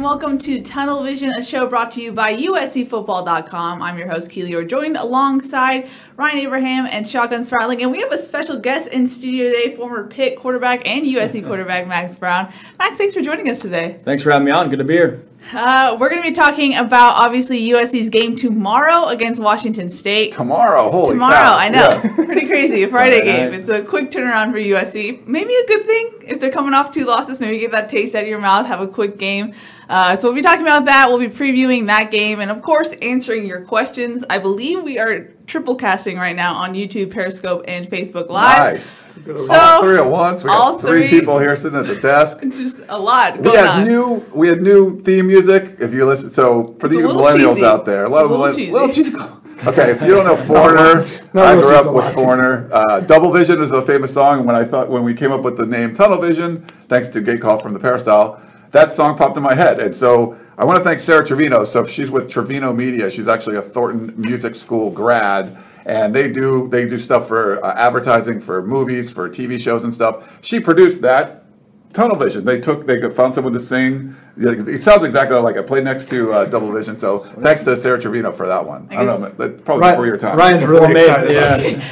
And welcome to Tunnel Vision, a show brought to you by USCFootball.com. I'm your host, Keely. We're joined alongside Ryan Abraham and Shotgun Spratling, and we have a special guest in studio today, former Pitt quarterback and USC quarterback Max Browne. Max, thanks for joining us today. Thanks for having me on. Good to be here. Uh, we're going to be talking about obviously USC's game tomorrow against Washington State. Tomorrow, holy Tomorrow, cow. I know. Yeah. Pretty crazy. A Friday Friday game. night. It's a quick turnaround for USC. Maybe a good thing if they're coming off two losses. Maybe get that taste out of your mouth, have a quick game. Uh, so we'll be talking about that. We'll be previewing that game and, of course, answering your questions. I believe we are triple casting right now on YouTube, Periscope, and Facebook Live. Nice. So, all three at once. We all got three, three- people here sitting at the desk. It's just a lot We had on. new we had new theme music. If you listen, so for It's the millennials cheesy. out there, a lot It's a of little cheesy. little cheesy. Okay, if you don't know Foreigner, No, I grew up with lot. Foreigner. Uh, Double Vision is a famous song. When I thought when we came up with the name Tunnel Vision, thanks to Gate Call from the Peristyle, that song popped in my head. And so I want to thank Sarah Trevino. So she's with Trevino Media. She's actually a Thornton Music School grad, and they do they do stuff for uh, advertising, for movies, for TV shows and stuff. She produced that Tunnel Vision. They took, they found someone to sing. Yeah, It sounds exactly like I played next to uh, Double Vision. So thanks to Sarah Trevino for that one. I, I don't know, that's probably before your time. Ryan's Well really made, excited.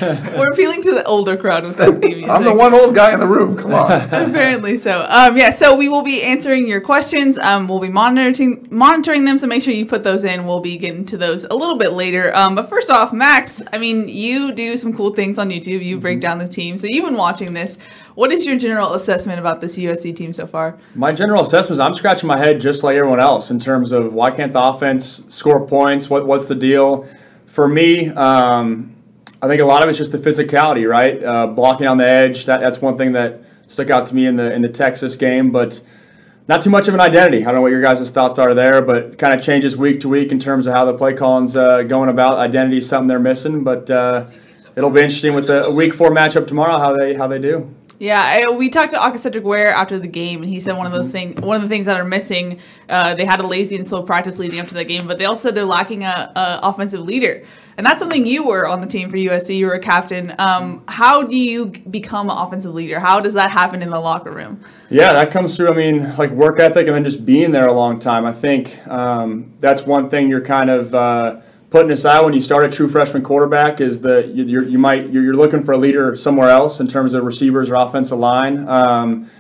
yeah. We're appealing to the older crowd with that theme music. I'm the one old guy in the room. Come on. Apparently so. Um, yeah, so we will be answering your questions. Um, we'll be monitoring monitoring them, so make sure you put those in. We'll be getting to those a little bit later. Um, but first off, Max, I mean, you do some cool things on YouTube. You break down the team, so you've been watching this. What is your general assessment about this USC team so far? My general assessment is I'm scratching my head just like everyone else in terms of why can't the offense score points? What what's the deal? For me, um, I think a lot of it's just the physicality, right? Uh, blocking on the edge. That, that's one thing that stuck out to me in the in the Texas game, but not too much of an identity. I don't know what your guys' thoughts are there, but kind of changes week to week in terms of how the play calling's uh, going about. Identity is something they're missing, but uh, it'll be interesting with the week four matchup tomorrow how they how they do. Yeah, I, we talked to Aca'Cedric Ware after the game, and he said one of those things, one of the things that are missing. Uh, they had a lazy and slow practice leading up to the game, but they also said they're lacking a, a offensive leader, and that's something you were on the team for USC. You were a captain. Um, how do you become an offensive leader? How does that happen in the locker room? Yeah, that comes through. I mean, like work ethic and then just being there a long time. I think um, that's one thing you're kind of uh, putting aside when you start a true freshman quarterback is that you, you're, you might you're, you're looking for a leader somewhere else in terms of receivers or offensive line. Um,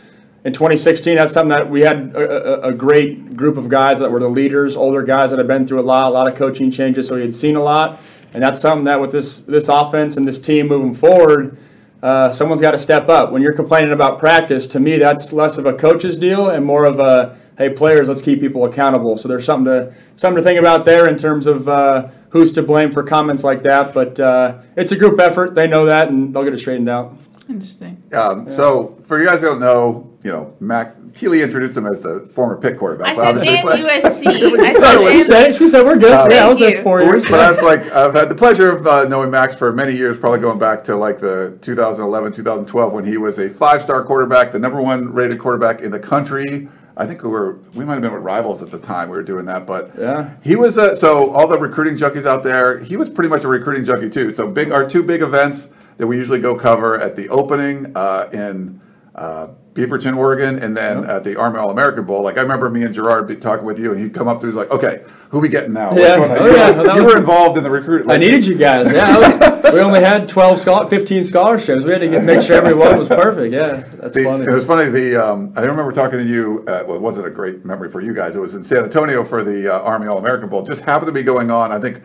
in 2016, that's something that we had a, a, a great group of guys that were the leaders, older guys that had been through a lot, a lot of coaching changes, so we had seen a lot. And that's something that with this this offense and this team moving forward, uh, someone's got to step up. When you're complaining about practice, to me, that's less of a coach's deal and more of a hey, players, let's keep people accountable. So there's something to something to think about there in terms of uh, who's to blame for comments like that. But uh, it's a group effort. They know that, and they'll get it straightened out. Interesting. Um, So for you guys who don't know, you know, Max Keeley introduced him as the former Pitt quarterback. I but said obviously- and USC. I She She said said, she said we're good. Uh, yeah, I was Thank there four you. years. But that's like I've had the pleasure of uh, knowing Max for many years, probably going back to like the 2011, 2012 when he was a five-star quarterback, the number one rated quarterback in the country. I think we were we might have been with rivals at the time we were doing that, but Yeah. he was a, so all the recruiting junkies out there. He was pretty much a recruiting junkie too. So big our two big events that we usually go cover at the opening uh, in. Uh, Beaverton, Oregon, and then at the Army All American Bowl. Like I remember me and Gerard be talking with you, and he'd come up to us like, "Okay, who we getting now?" Yeah. Like, Oh, you, yeah. were- you were involved in the recruit. I needed you guys. Yeah, was, we only had 12, schol- 15 scholarships. We had to get, make sure everyone was perfect. Yeah, that's The, funny. it was funny. The um, I remember talking to you. Uh, well, it wasn't a great memory for you guys. It was in San Antonio for the uh, Army All American Bowl. Just happened to be going on. I think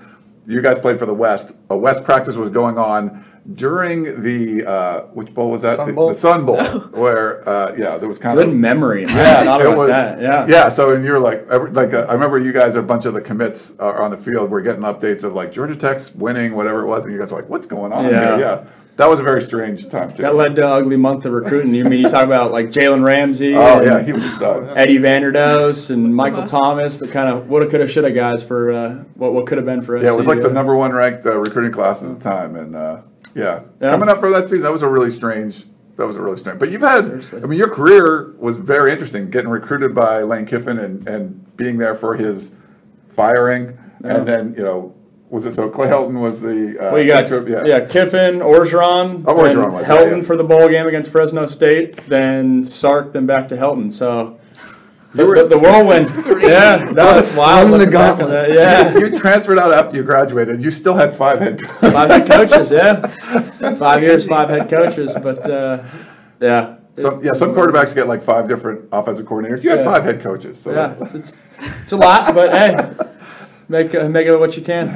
you guys played for the West. A West practice was going on during the uh, which bowl was that? Sun the, Bowl? the Sun Bowl, where uh, yeah, there was kind Good of good memory. Yeah, it about was. that. Yeah. yeah. So and you're like, every, like uh, I remember you guys are a bunch of the commits uh, are on the field. We're getting updates of like Georgia Tech's winning, whatever it was, and you guys are like, what's going on Yeah. here? Yeah, that was a very strange time too. That led to an ugly month of recruiting. You mean you talk about like Jalen Ramsey? oh and yeah, he was just done. Eddie Vanderdoes and Michael Thomas, the kind of woulda, coulda, shoulda guys for uh, what what could have been for us. Yeah, it was like the number one ranked uh, recruiting class at the time, and uh, yeah. Yeah. coming up for that season, that was a really strange. That was a really strange. But you've had, Seriously. I mean, your career was very interesting. Getting recruited by Lane Kiffin and and being there for his firing, Yeah. and then you know, was it so Clay Helton was the uh, you got intro- yeah. Kiffin, Orgeron, Oh, Orgeron Helton yeah, yeah. for the bowl game against Fresno State, then Sark, then back to Helton. So The, the, the whirlwind. yeah, no, it's wild. Running the looking back on gauntlet. that, Yeah. You transferred out after you graduated. You still had five head coaches. Five head coaches, yeah. Five years, five head coaches, but uh, yeah. Some, yeah, some quarterbacks get like five different offensive coordinators. You had Yeah. five head coaches. So Yeah, it's, it's a lot, but hey, make uh, make it what you can.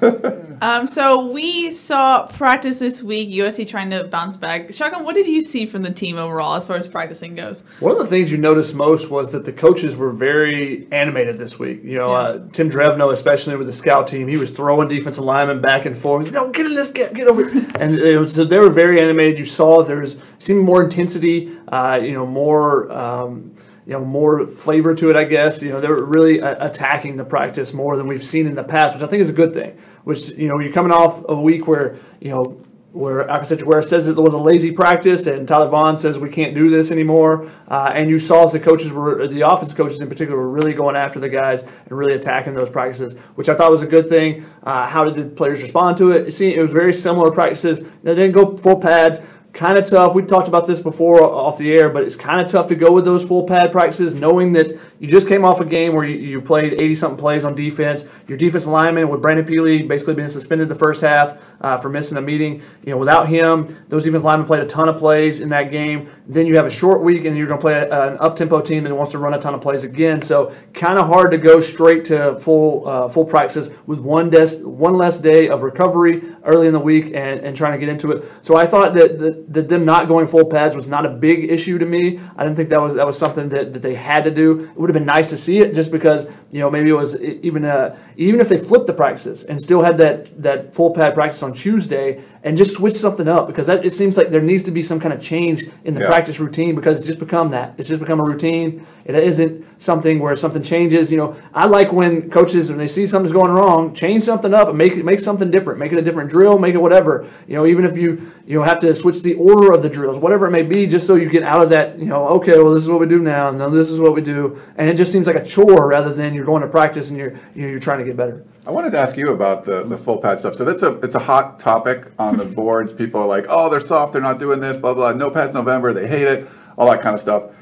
Um, so we saw practice this week. USC trying to bounce back. Shotgun, what did you see from the team overall as far as practicing goes? One of the things you noticed most was that the coaches were very animated this week. You know, uh, Tim Drevno, especially with the scout team, he was throwing defensive linemen back and forth. No, get in this, get, get over. here." and you know, so they were very animated. You saw there's seemed more intensity. Uh, you know, more. Um, you know, more flavor to it, I guess. You know, they're really attacking the practice more than we've seen in the past, which I think is a good thing. Which you know, you're coming off of a week where you know where Aca'Cedric Ware says it was a lazy practice, and Tyler Vaughn says we can't do this anymore. Uh, and you saw the coaches were, the offense coaches in particular, were really going after the guys and really attacking those practices, which I thought was a good thing. Uh, how did the players respond to it? See, it was very similar practices. They didn't go full pads. Kind of tough. We talked about this before off the air, but it's kind of tough to go with those full pad practices, knowing that you just came off a game where you, you played 80 something plays on defense. Your defensive lineman with Brandon Pili basically being suspended the first half uh, for missing a meeting. You know, without him, those defensive linemen played a ton of plays in that game. Then you have a short week, and you're going to play a, an up tempo team that wants to run a ton of plays again. So kind of hard to go straight to full uh, full practices with one des- one less day of recovery early in the week and, and trying to get into it. So I thought that, that that them not going full pads was not a big issue to me. I didn't think that was that was something that, that they had to do. Would have been nice to see it just because you know maybe it was even uh even if they flipped the practices and still had that that full pad practice on Tuesday and just switch something up because that it seems like there needs to be some kind of change in the Yeah. practice routine because it's just become that it's just become a routine. It isn't something where something changes. You know, I like when coaches when they see something's going wrong, change something up and make it make something different, make it a different drill, make it whatever. You know, even if you you know have to switch the order of the drills, whatever it may be, just so you get out of that. You know, okay, well this is what we do now, and now this is what we do, and it just seems like a chore rather than you're going to practice and you're you know, you're trying to get better. I wanted to ask you about the, the full pad stuff. So that's a it's a hot topic on the boards. People are like, oh, they're soft, they're not doing this, blah blah. No pads November, they hate it, all that kind of stuff.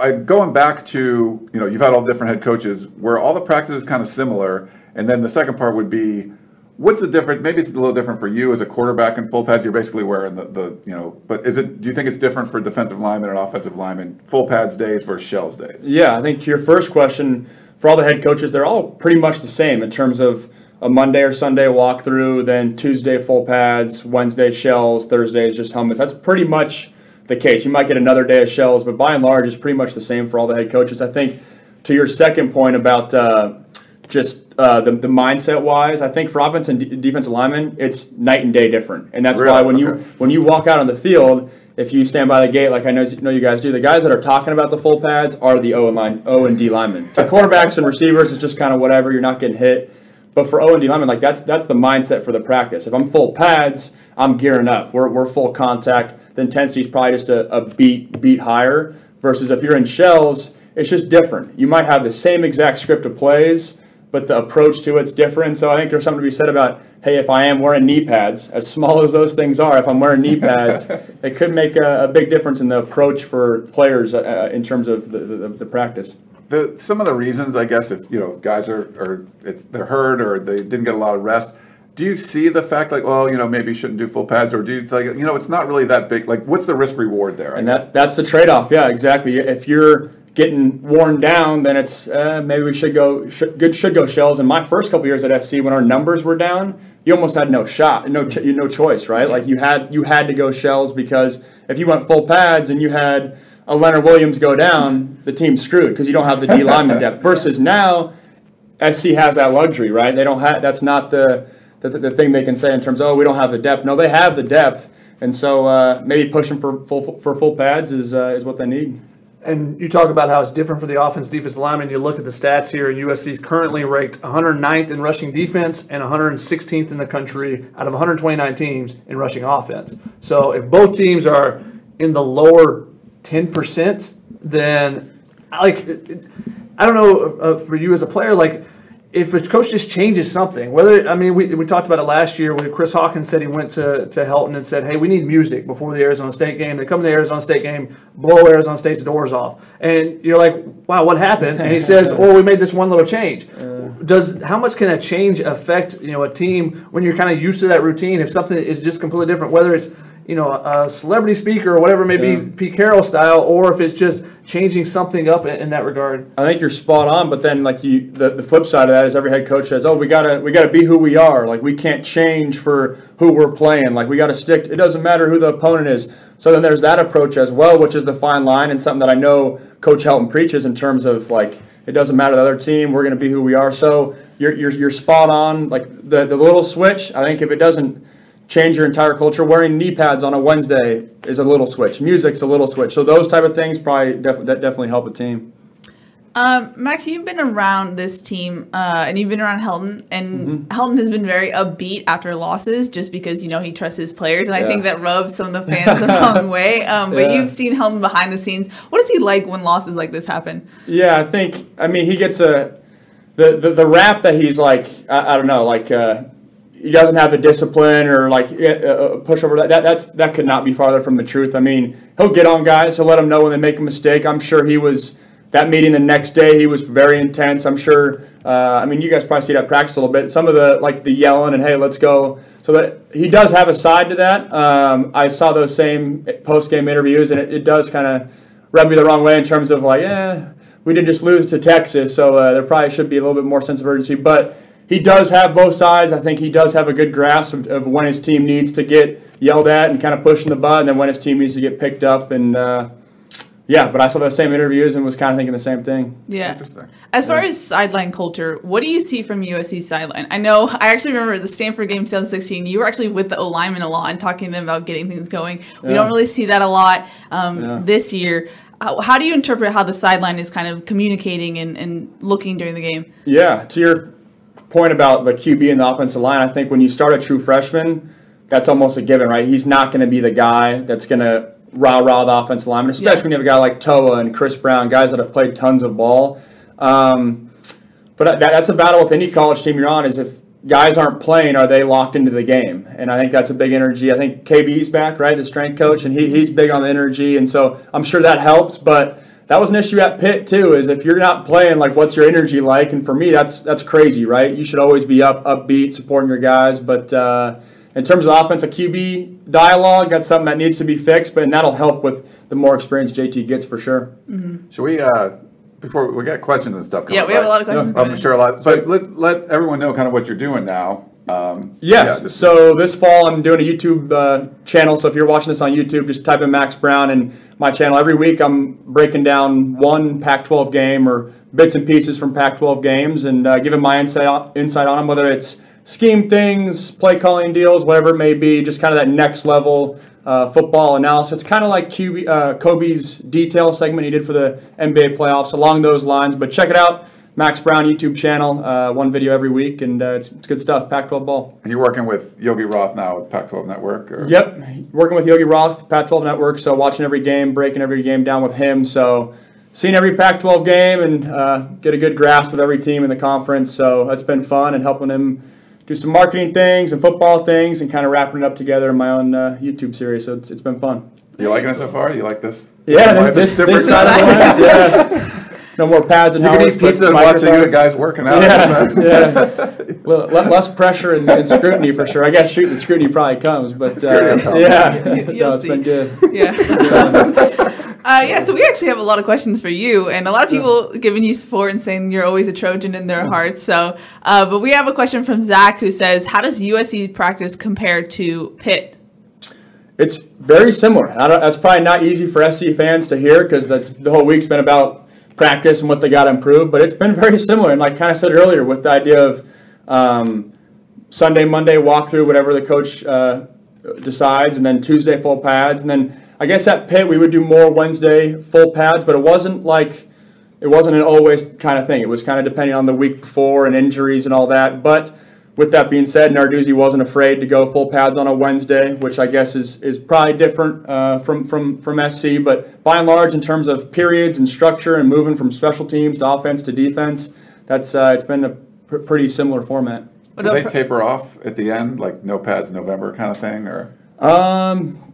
I, going back to you know you've had all different head coaches where all the practices kind of similar, and then the second part would be what's the difference? Maybe it's a little different for you as a quarterback in full pads. You're basically wearing the, the you know, but is it? Do you think it's different for defensive linemen and offensive linemen? Full pads days versus shells days. Yeah, I think to your first question, for all the head coaches, they're all pretty much the same in terms of a Monday or Sunday walkthrough, then Tuesday full pads, Wednesday shells, Thursday is just helmets. That's pretty much the case. You might get another day of shells, but by and large, it's pretty much the same for all the head coaches. I think to your second point about uh, just uh, the, the mindset wise, I think for offense and de- defensive linemen, it's night and day different, and that's why Really? when you when you walk out on the field, if you stand by the gate, like I know, know you guys do, the guys that are talking about the full pads are the O and line, O and D linemen. The quarterbacks and receivers is just kind of whatever. You're not getting hit. But for O and D linemen, like that's that's the mindset for the practice. If I'm full pads, I'm gearing up. We're, we're full contact. The intensity is probably just a, a beat beat higher. Versus if you're in shells, it's just different. You might have the same exact script of plays, but the approach to it's different. So I think there's something to be said about, hey, if I am wearing knee pads, as small as those things are, if I'm wearing knee pads, it could make a, a big difference in the approach for players uh, in terms of the, the, the practice. The, some of the reasons, I guess, if you know guys are, are it's they're hurt or they didn't get a lot of rest. Do you see the fact like, well, you know, maybe you shouldn't do full pads, or do you think, you know, it's not really that big? Like, what's the risk reward there? And that that's the trade-off. Yeah, exactly. If you're getting worn down, then it's uh, maybe we should go should, good should go shells. In my first couple years at SC, when our numbers were down, you almost had no shot, no ch- no choice, right? Like you had you had to go shells because if you went full pads and you had a Leonard Williams go down, the team's screwed because you don't have the D lineman depth. Versus now, SC has that luxury, right? They don't have that's not the the, the thing they can say in terms of oh we don't have the depth. No, they have the depth, and so uh, maybe pushing for full for full pads is uh, is what they need. And you talk about how it's different for the offense defense lineman. You look at the stats here, and USC is currently ranked 109th in rushing defense and 116th in the country out of 129 teams in rushing offense. So if both teams are in the lower 10%, then like I don't know uh, for you as a player, like if a coach just changes something, whether I mean we, we talked about it last year when Chris Hawkins said he went to, to Helton and said, "Hey, we need music before the Arizona State game." They come to the Arizona State game, blow Arizona State's doors off, and you're like, "Wow, what happened?" And he says, "Oh, we made this one little change." Uh. Does how much can a change affect you know a team when you're kind of used to that routine? If something is just completely different, whether it's you know, a celebrity speaker or whatever it may Yeah. be, Pete Carroll style, or if it's just changing something up in, in that regard. I think you're spot on, but then like you, the, the flip side of that is every head coach says, "Oh, we gotta we gotta be who we are. Like we can't change for who we're playing. Like we gotta stick. It doesn't matter who the opponent is." So then there's that approach as well, which is the fine line and something that I know Coach Helton preaches in terms of like it doesn't matter the other team. We're gonna be who we are. So you're you're, you're spot on. Like the the little switch. I think if it doesn't change your entire culture. Wearing knee pads on a Wednesday is a little switch. Music's a little switch. So those type of things probably def- that definitely help a team. Um, Max, you've been around this team, uh, and you've been around Helton, and Mm-hmm. Helton has been very upbeat after losses, just because you know he trusts his players, and I think that rubs some of the fans the wrong way. Um, but Yeah. you've seen Helton behind the scenes. What is he like when losses like this happen? Yeah, I think. I mean, he gets a the the, the rap that he's like. I, I don't know, like. Uh, he doesn't have the discipline or like a a pushover. That, that that's that could not be farther from the truth. I mean, he'll get on guys. He'll let them know when they make a mistake. I'm sure he was that meeting the next day. He was very intense. I'm sure. Uh, I mean, you guys probably see that practice a little bit. Some of the like the yelling and hey, let's go. So that he does have a side to that. Um, I saw those same post game interviews, and it, it does kind of rub me the wrong way in terms of like, eh, we did just lose to Texas, so uh, there probably should be a little bit more sense of urgency. But he does have both sides. I think he does have a good grasp of, of when his team needs to get yelled at and kind of pushing the butt, and then when his team needs to get picked up. And uh, yeah, but I saw those same interviews and was kind of thinking the same thing. Yeah. Interesting. As far as sideline culture, what do you see from USC sideline? I know I actually remember the Stanford game 2016. You were actually with the O lineman a lot and talking to them about getting things going. We Yeah. don't really see that a lot um, Yeah. this year. How, how do you interpret how the sideline is kind of communicating and, and looking during the game? Yeah, to your point about the QB and the offensive line, I think when you start a true freshman, that's almost a given, right? He's not going to be the guy that's going to rah rah the offensive lineman, especially Yeah. when you have a guy like Toa and Chris Brown, guys that have played tons of ball. Um, but that, that's a battle with any college team you're on. Is if guys aren't playing, are they locked into the game? And I think that's a big energy. I think KB's back, right, the strength coach, and he, he's big on the energy, and so I'm sure that helps. But that was an issue at Pitt too. Is if you're not playing, like, what's your energy like? And for me, that's that's crazy, right? You should always be up, upbeat, supporting your guys. But uh, in terms of offensive QB dialogue, that's something that needs to be fixed. But and that'll help with the more experience JT gets for sure. Should we, uh, before we get questions and stuff? coming Yeah, we have a lot of questions I'm sure a lot, but let, let everyone know kind of what you're doing now. Um, Yes. yeah, so this fall, I'm doing a YouTube uh, channel. So if you're watching this on YouTube, just type in Max Browne and my channel. Every week, I'm breaking down one Pac-12 game or bits and pieces from Pac-12 games and uh, giving my insight on, insight on them, whether it's scheme things, play calling deals, whatever it may be. Just kind of that next level uh, football analysis. Kind of like QB, uh, Kobe's detail segment he did for the NBA playoffs, along those lines. But check it out. Max Browne YouTube channel, uh, one video every week, and uh, it's, it's good stuff. Pac-12 ball. And you're working with Yogi Roth now with Pac-12 Network? Or? Yep, working with Yogi Roth, Pac-12 Network. So watching every game, breaking every game down with him. So seeing every Pac-12 game and uh, get a good grasp of every team in the conference. So that's been fun and helping him do some marketing things and football things and kind of wrapping it up together in my own uh, YouTube series. So it's, it's been fun. You liking it so far? You like this? Yeah, this, this, different this side of the lens, yeah. No more pads and You can helmets, eat but pizza and watch the microphones. guys working out. Yeah, yeah. Well, less pressure and, and scrutiny for sure. I guess shooting the scrutiny probably comes, but Scrutiny uh, comes. yeah, You'll no, it's been good. Yeah. uh, yeah, so we actually have a lot of questions for you, and a lot of people giving you support and saying you're always a Trojan in their hearts. So, uh, but we have a question from Zach who says, "How does USC practice compare to Pitt?" It's very similar. I don't, that's probably not easy for SC fans to hear because that's the whole week's been about practice and what they got to improve. But it's been very similar, and like kind of said earlier, with the idea of um, Sunday, Monday walkthrough, whatever the coach uh, decides, and then Tuesday full pads, and then I guess at Pitt we would do more Wednesday full pads, but it wasn't like it wasn't an always kind of thing. It was kind of depending on the week before and injuries and all that. But with that being said, Narduzzi wasn't afraid to go full pads on a Wednesday, which I guess is is probably different uh, from from from SC. But by and large, in terms of periods and structure and moving from special teams to offense to defense, that's uh, it's been a pr- pretty similar format. Do they taper off at the end, like no pads November kind of thing, or? Um,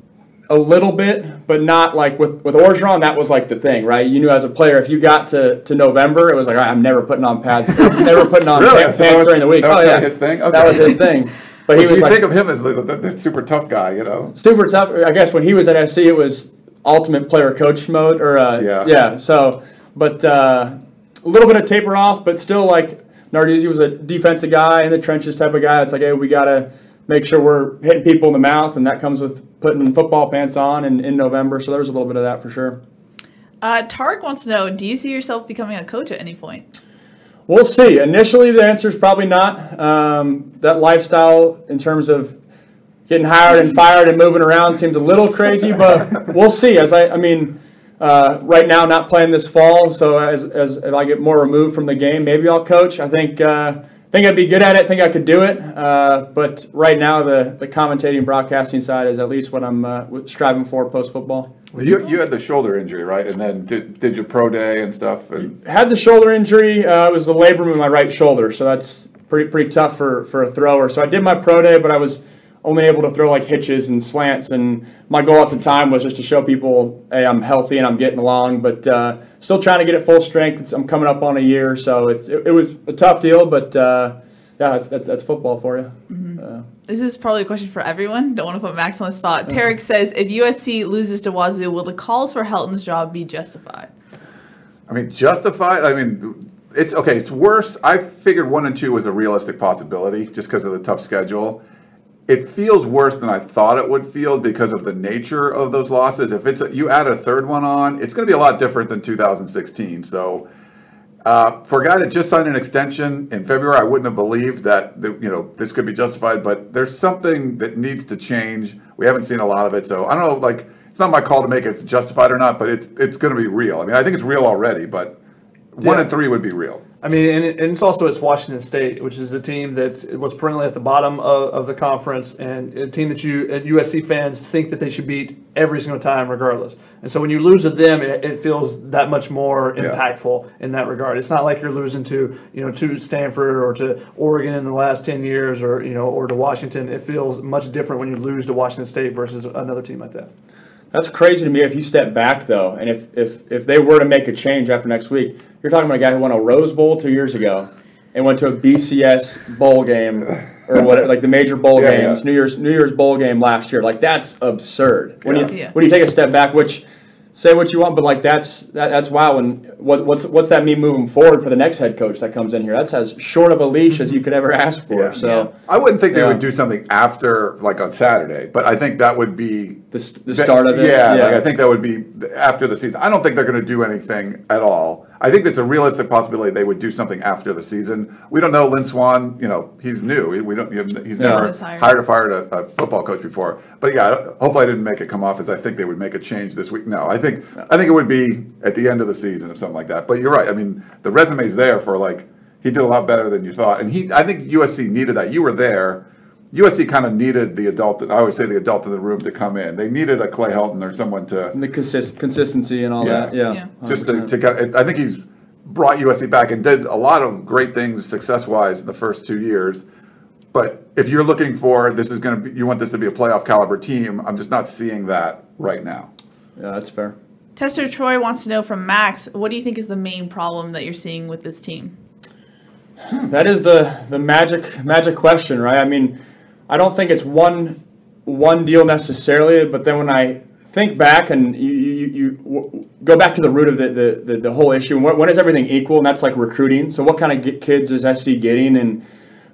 a little bit, but not like with with Orgeron. That was like the thing, right? You knew as a player, if you got to, to November, it was like, right, I'm never putting on pads. I'm never putting on Really? pants, So pants was- during the week. that was oh yeah, his thing? That was his thing. But he so was you like think of him as the, the, the super tough guy, you know? super tough. I guess when he was at SC, it was ultimate player coach mode, or uh, Yeah. yeah. So, but uh, a little bit of taper off, but still like Narduzzi was a defensive guy in the trenches type of guy. It's like, hey, we gotta make sure we're hitting people in the mouth, and that comes with putting football pants on in, in November. So there's a little bit of that for sure. uh, Tarek wants to know: Do you see yourself becoming a coach at any point? We'll see. Initially, the answer is probably not. Um, that lifestyle, in terms of getting hired and fired and moving around, seems a little crazy, but we'll see. As I, I mean, uh, right now, not playing this fall, so as, as if I get more removed from the game, maybe I'll coach. I think uh, think I'd be good at it. Think I could do it. Uh, but right now, the the commentating, broadcasting side is at least what I'm uh, striving for post football. Well, you, you had the shoulder injury, right? And then did, did your pro day and stuff. And had the shoulder injury. Uh, it was the labrum in my right shoulder, so that's pretty pretty tough for for a thrower. So I did my pro day, but I was only able to throw like hitches and slants. And my goal at the time was just to show people, hey, I'm healthy and I'm getting along. But uh, still trying to get it full strength. It's, I'm coming up on a year, so it's it, it was a tough deal, but. Uh, yeah, that's, that's, that's football for you. Uh, This is probably a question for everyone. Don't want to put Max on the spot. Tarek says: If USC loses to Wazoo, will the calls for Helton's job be justified? I mean, justified. I mean, it's okay. It's worse. I figured one and two was a realistic possibility just because of the tough schedule. It feels worse than I thought it would feel because of the nature of those losses. If it's a, you add a third one on, it's going to be a lot different than 2016. So, uh, for a guy that just signed an extension in February, I wouldn't have believed that the, you know this could be justified. But there's something that needs to change. We haven't seen a lot of it, so I don't know. Like, it's not my call to make it justified or not, but it's it's going to be real. I mean, I think it's real already, but one Yeah. and three would be real. I mean, and, it, and it's also it's Washington State, which is a team that was perennially at the bottom of, of the conference, and a team that you at USC fans think that they should beat every single time, regardless. And so when you lose to them, it, it feels that much more Yeah. impactful in that regard. It's not like you're losing to you know to Stanford or to Oregon in the last ten years, or you know, or to Washington. It feels much different when you lose to Washington State versus another team like that. That's crazy to me if you step back though, and if, if if they were to make a change after next week, you're talking about a guy who won a Rose Bowl two years ago and went to a BCS bowl game or what like the major bowl Yeah, games, yeah. New Year's New Year's bowl game last year. Like that's absurd. When Yeah. you Yeah. when you take a step back, which say what you want, but like that's that, that's wow. And what, what's what's that mean moving forward for the next head coach that comes in here? That's as short of a leash as you could ever ask for. Yeah. So I wouldn't think they Yeah. would do something after, like on Saturday, but I think that would be the, the that- start of it. Yeah, like I think that would be after the season. I don't think they're going to do anything at all. I think it's a realistic possibility they would do something after the season. We don't know Lynn Swann. You know, he's new. We don't. He's Yeah. never He's hired. hired or fired a, a football coach before. But yeah, hopefully I didn't make it come off as I think they would make a change this week. No, I think I think it would be at the end of the season or something like that. But you're right. I mean, the resume's there for like he did a lot better than you thought, and he. I think USC needed that. You were there. USC kind of needed the adult. I always say the adult in the room to come in. They needed a Clay Helton or someone to the consist, consistency and all Yeah. that. Yeah, Yeah. just to, 100%. to get. I think he's brought USC back and did a lot of great things success wise in the first two years. But if you're looking for this is going to be, you want this to be a playoff caliber team. I'm just not seeing that right now. yeah, that's fair. Tester Troy wants to know from Max: What do you think is the main problem that you're seeing with this team? That is the the magic magic question, right? I mean, I don't think it's one one deal necessarily, but then when I think back and you you, you go back to the root of the the, the, the whole issue, when, when is everything equal? And that's like recruiting. So what kind of kids is SC getting? And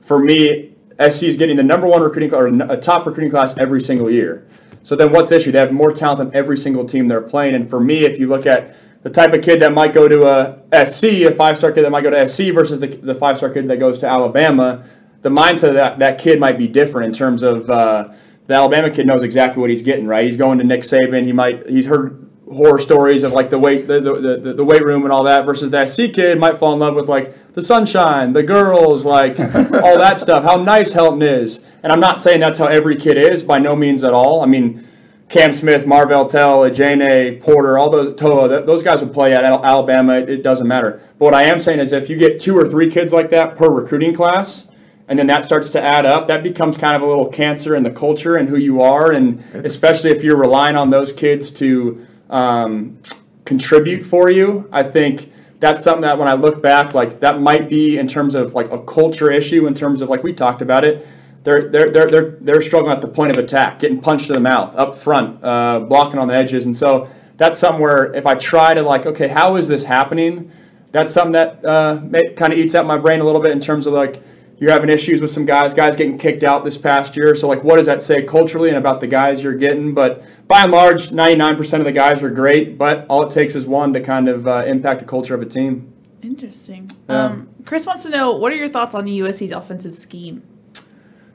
for me, SC is getting the number one recruiting or a top recruiting class every single year. So then what's the issue? They have more talent than every single team they're playing. And for me, if you look at the type of kid that might go to uh, a SC, a five-star kid that might go to SC versus the, the five-star kid that goes to Alabama, the mindset of that, that kid might be different in terms of uh, the Alabama kid knows exactly what he's getting, right? He's going to Nick Saban. He might he's heard horror stories of like the weight the, the, the, the weight room and all that versus that C kid might fall in love with like the sunshine, the girls, like all that stuff. How nice Helton is. And I'm not saying that's how every kid is by no means at all. I mean, Cam Smith, Marvell Tell, Ajene, Porter, all those Toa, th- those guys would play at Al- Alabama. It, it doesn't matter. But what I am saying is, if you get two or three kids like that per recruiting class, and then that starts to add up, that becomes kind of a little cancer in the culture and who you are, and especially if you're relying on those kids to um, contribute for you. I think that's something that when I look back, like that might be in terms of like a culture issue, in terms of like we talked about it. They're they're they're they're, they're struggling at the point of attack, getting punched in the mouth, up front, uh, blocking on the edges, and so that's something where if I try to like, okay, how is this happening? That's something that uh, kind of eats at my brain a little bit in terms of like you're having issues with some guys, guys getting kicked out this past year. So like, what does that say culturally and about the guys you're getting? But by and large, 99% of the guys are great, but all it takes is one to kind of uh, impact the culture of a team. Interesting. Yeah. Um, Chris wants to know what are your thoughts on the USC's offensive scheme?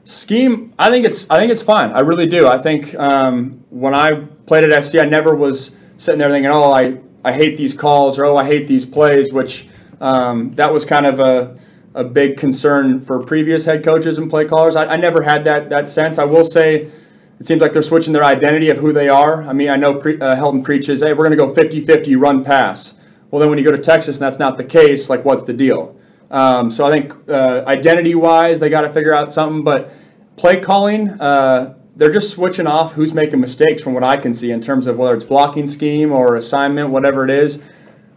Scheme, I think it's I think it's fine. I really do. I think um, when I played at SC, I never was sitting there thinking, oh, I, I hate these calls or oh, I hate these plays, which um, that was kind of a, a big concern for previous head coaches and play callers. I, I never had that that sense. I will say it seems like they're switching their identity of who they are. I mean, I know pre, uh, Helton preaches, hey, we're going to go 50-50 run pass. Well, then when you go to Texas and that's not the case, like what's the deal? Um, so I think uh, identity-wise, they got to figure out something. But play calling, uh, they're just switching off who's making mistakes from what I can see in terms of whether it's blocking scheme or assignment, whatever it is.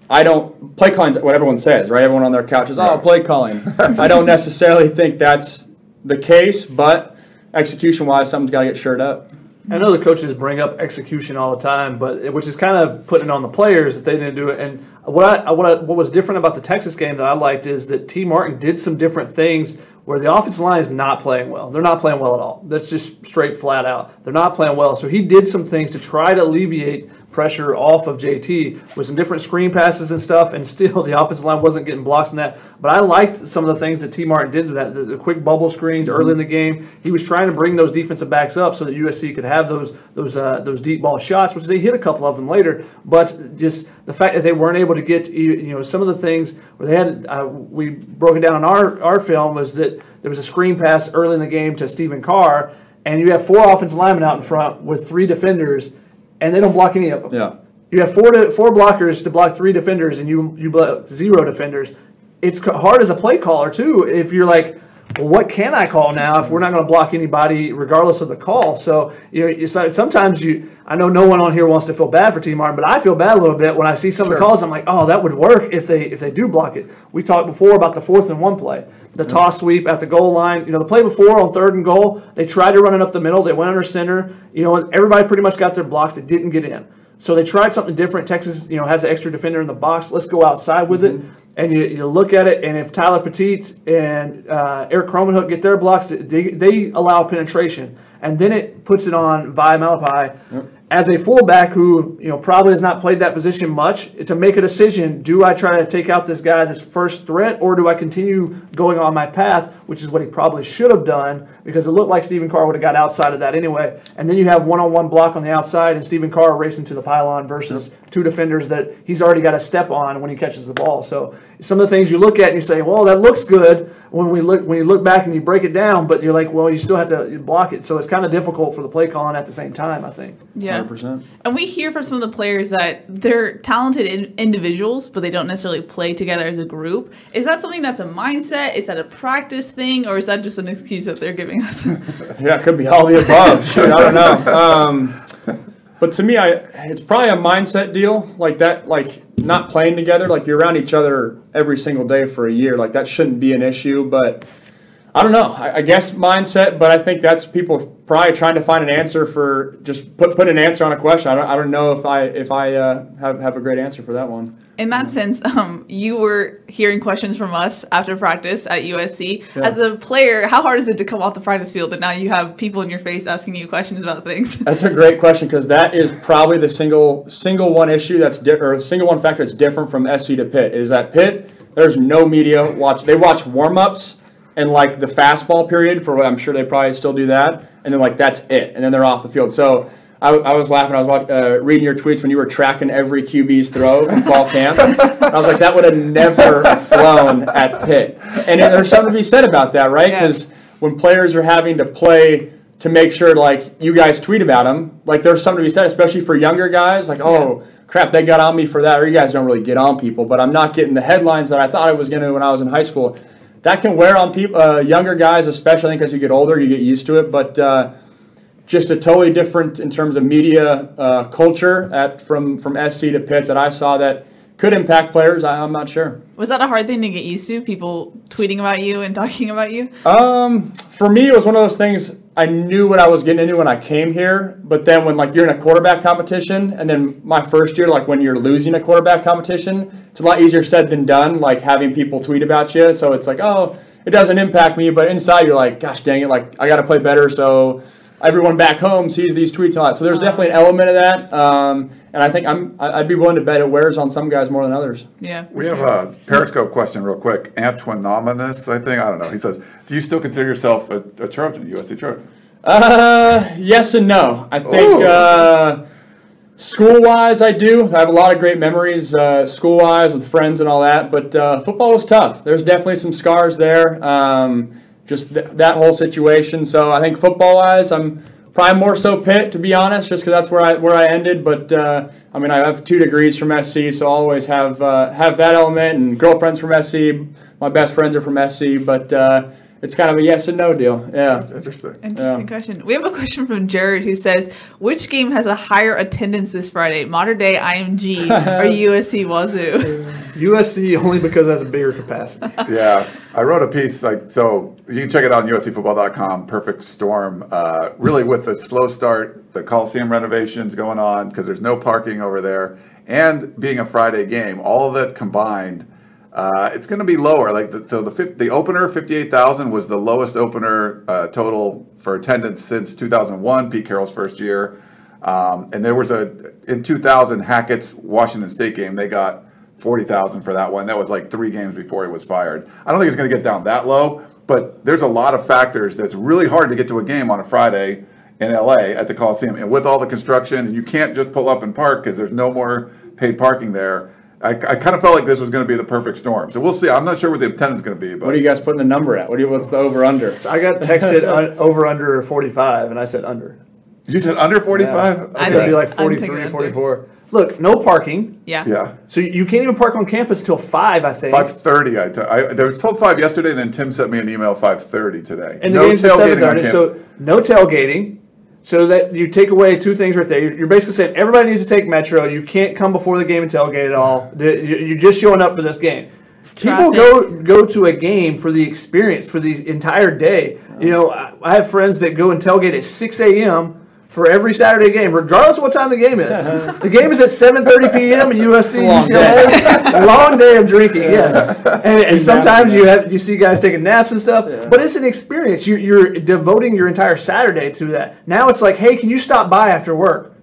I don't play calling what everyone says, right? Everyone on their couch is, oh, play calling. I don't necessarily think that's the case, but execution-wise, something's got to get shored up. I know the coaches bring up execution all the time, but which is kind of putting it on the players that they didn't do it. And what I, what I, what was different about the Texas game that I liked is that Tee Martin did some different things where the offensive line is not playing well. They're not playing well at all. That's just straight flat out. They're not playing well. So he did some things to try to alleviate pressure off of JT with some different screen passes and stuff, and still the offensive line wasn't getting blocks in that. But I liked some of the things that Tee Martin did to that, the, the quick bubble screens early in the game. He was trying to bring those defensive backs up so that USC could have those those uh, those deep ball shots, which they hit a couple of them later. But just the fact that they weren't able to get you know some of the things where they had uh, we broke it down on our our film was that there was a screen pass early in the game to Stephen Carr, and you have four offensive linemen out in front with three defenders, and they don't block any of them. Yeah. You have four to, four blockers to block three defenders, and you you block zero defenders. It's hard as a play caller too. If you're like, well, what can I call now if we're not going to block anybody regardless of the call? So you know, you, sometimes you. I know no one on here wants to feel bad for Tee Martin, but I feel bad a little bit when I see some of the calls. I'm like, oh, that would work if they if they do block it. We talked before about the fourth and one play, the toss sweep at the goal line. You know, the play before on third and goal, they tried to run it up the middle. They went under center. You know, and everybody pretty much got their blocks. They didn't get in. So they tried something different. Texas, you know, has an extra defender in the box. Let's go outside with it. And you, you look at it, and if Tyler Petite and uh, Eric Krommenhoek get their blocks, they, they allow penetration. And then it puts it on Vi Malepeai as a fullback who, you know, probably has not played that position much to make a decision. Do I try to take out this guy, this first threat, or do I continue going on my path, which is what he probably should have done because it looked like Stephen Carr would have got outside of that anyway. And then you have one-on-one block on the outside and Stephen Carr racing to the pylon versus two defenders that he's already got a step on when he catches the ball. So some of the things you look at and you say, well, that looks good when we look when you look back and you break it down, but you're like, well, you still have to block it. So it's kind of difficult for the play calling at the same time, I think. Yeah. 100%. And we hear from some of the players that they're talented in- individuals, but they don't necessarily play together as a group. Is that something that's a mindset? Is that a practice thing? Or is that just an excuse that they're giving us? Yeah, it could be all the above. Shoot, I don't know. Um, but to me, I it's probably a mindset deal like that. Like not playing together, like you're around each other every single day for a year. Like that shouldn't be an issue. But I don't know. I, I guess mindset. But I think that's people probably trying to find an answer for just put put an answer on a question. I don't, I don't know if I if I uh, have have a great answer for that one. In that sense, um, you were hearing questions from us after practice at USC. As a player, how hard is it to come off the practice field but now you have people in your face asking you questions about things? That's a great question because that is probably the single single one issue that's di- or single one factor that's different from SC to Pitt is that Pitt there's no media watch they watch warm ups and like the fastball period for what I'm sure they probably still do that and then like that's it and then they're off the field so. I, I was laughing. I was watch, uh, reading your tweets when you were tracking every QB's throw in fall camp. I was like, that would have never flown at Pitt. And there's something to be said about that, right? Yeah. Because when players are having to play to make sure like you guys tweet about them. Like there's something to be said, especially for younger guys. Like oh crap, they got on me for that. Or you guys don't really get on people, but I'm not getting the headlines that I thought I was going to when I was in high school. That can wear on people, uh, younger guys, especially. I think as you get older, you get used to it. But uh, just a totally different in terms of media uh, culture at from from SC to Pitt that I saw that could impact players. I, I'm not sure. Was that a hard thing to get used to? People tweeting about you and talking about you? Um, for me, it was one of those things. I knew what I was getting into when I came here, but then when like you're in a quarterback competition, and then my first year, like when you're losing a quarterback competition, it's a lot easier said than done. Like having people tweet about you, so it's like, oh, it doesn't impact me, but inside you're like, gosh dang it, like I got to play better, so everyone back home sees these tweets a lot. So there's definitely an element of that. Um, and I think I'm I- I'd be willing to bet it wears on some guys more than others. Yeah. We have a Periscope question real quick. Antoinominous, I think. I don't know. He says, "Do you still consider yourself a, a Trojan, USC Trojan?" Uh, yes and no. I think uh, school wise, I do. I have a lot of great memories uh, school wise with friends and all that. But uh, football was tough. There's definitely some scars there. Um, just th- that whole situation. So I think football wise, I'm probably more so Pitt to be honest, just because that's where I where I ended. But uh, I mean, I have two degrees from SC, so I always have uh, have that element. And girlfriends from SC. My best friends are from SC, but. Uh, it's kind of a yes and no deal. Yeah. Interesting. Interesting Yeah. question. We have a question from Jared who says, "Which game has a higher attendance this Friday? Mater Dei IMG or USC Wazoo?" USC only because it has a bigger capacity. yeah, I wrote a piece like so. You can check it out on USCFootball.com. Perfect storm. Uh, really, with the slow start, the Coliseum renovations going on because there's no parking over there, and being a Friday game, all of that combined, uh, it's going to be lower. Like the, so, the fif- the opener, fifty-eight thousand, was the lowest opener uh, total for attendance since two thousand one, Pete Carroll's first year. Um, and there was a in 2000 Hackett's Washington State game. They got 40,000 for that one. That was like three games before he was fired. I don't think it's going to get down that low, but there's a lot of factors that's really hard to get to a game on a Friday in LA at the Coliseum. And with all the construction, and you can't just pull up and park because there's no more paid parking there. I, I kind of felt like this was going to be the perfect storm. So we'll see. I'm not sure what the attendance is going to be, but What are you guys putting the number at? What do you, what's the over under? I got texted un- over under 45, and I said under. you said under 45? I It'd be like 43, 44. Look, no parking. yeah. Yeah. So you can't even park on campus till 5, I think. Five thirty. I, t- I there was told five yesterday, and then Tim sent me an email five thirty today. And the no game's at tailgating on 7:30, campus. so no tailgating. So that you take away two things right there. You're basically saying everybody needs to take Metro. You can't come before the game and tailgate at all. You- You're just showing up for this game. People go go to a game for the experience for the entire day. You uh-huh. know, I, I have friends that go and tailgate at 6 a.m. for every Saturday game, regardless of what time the game is. the game is at 7:30 p.m. at USC, long UCLA. long day of drinking, yes. And, and sometimes you have you see guys taking naps and stuff, but it's an experience. You, you're devoting your entire Saturday to that. Now it's like, hey, can you stop by after work?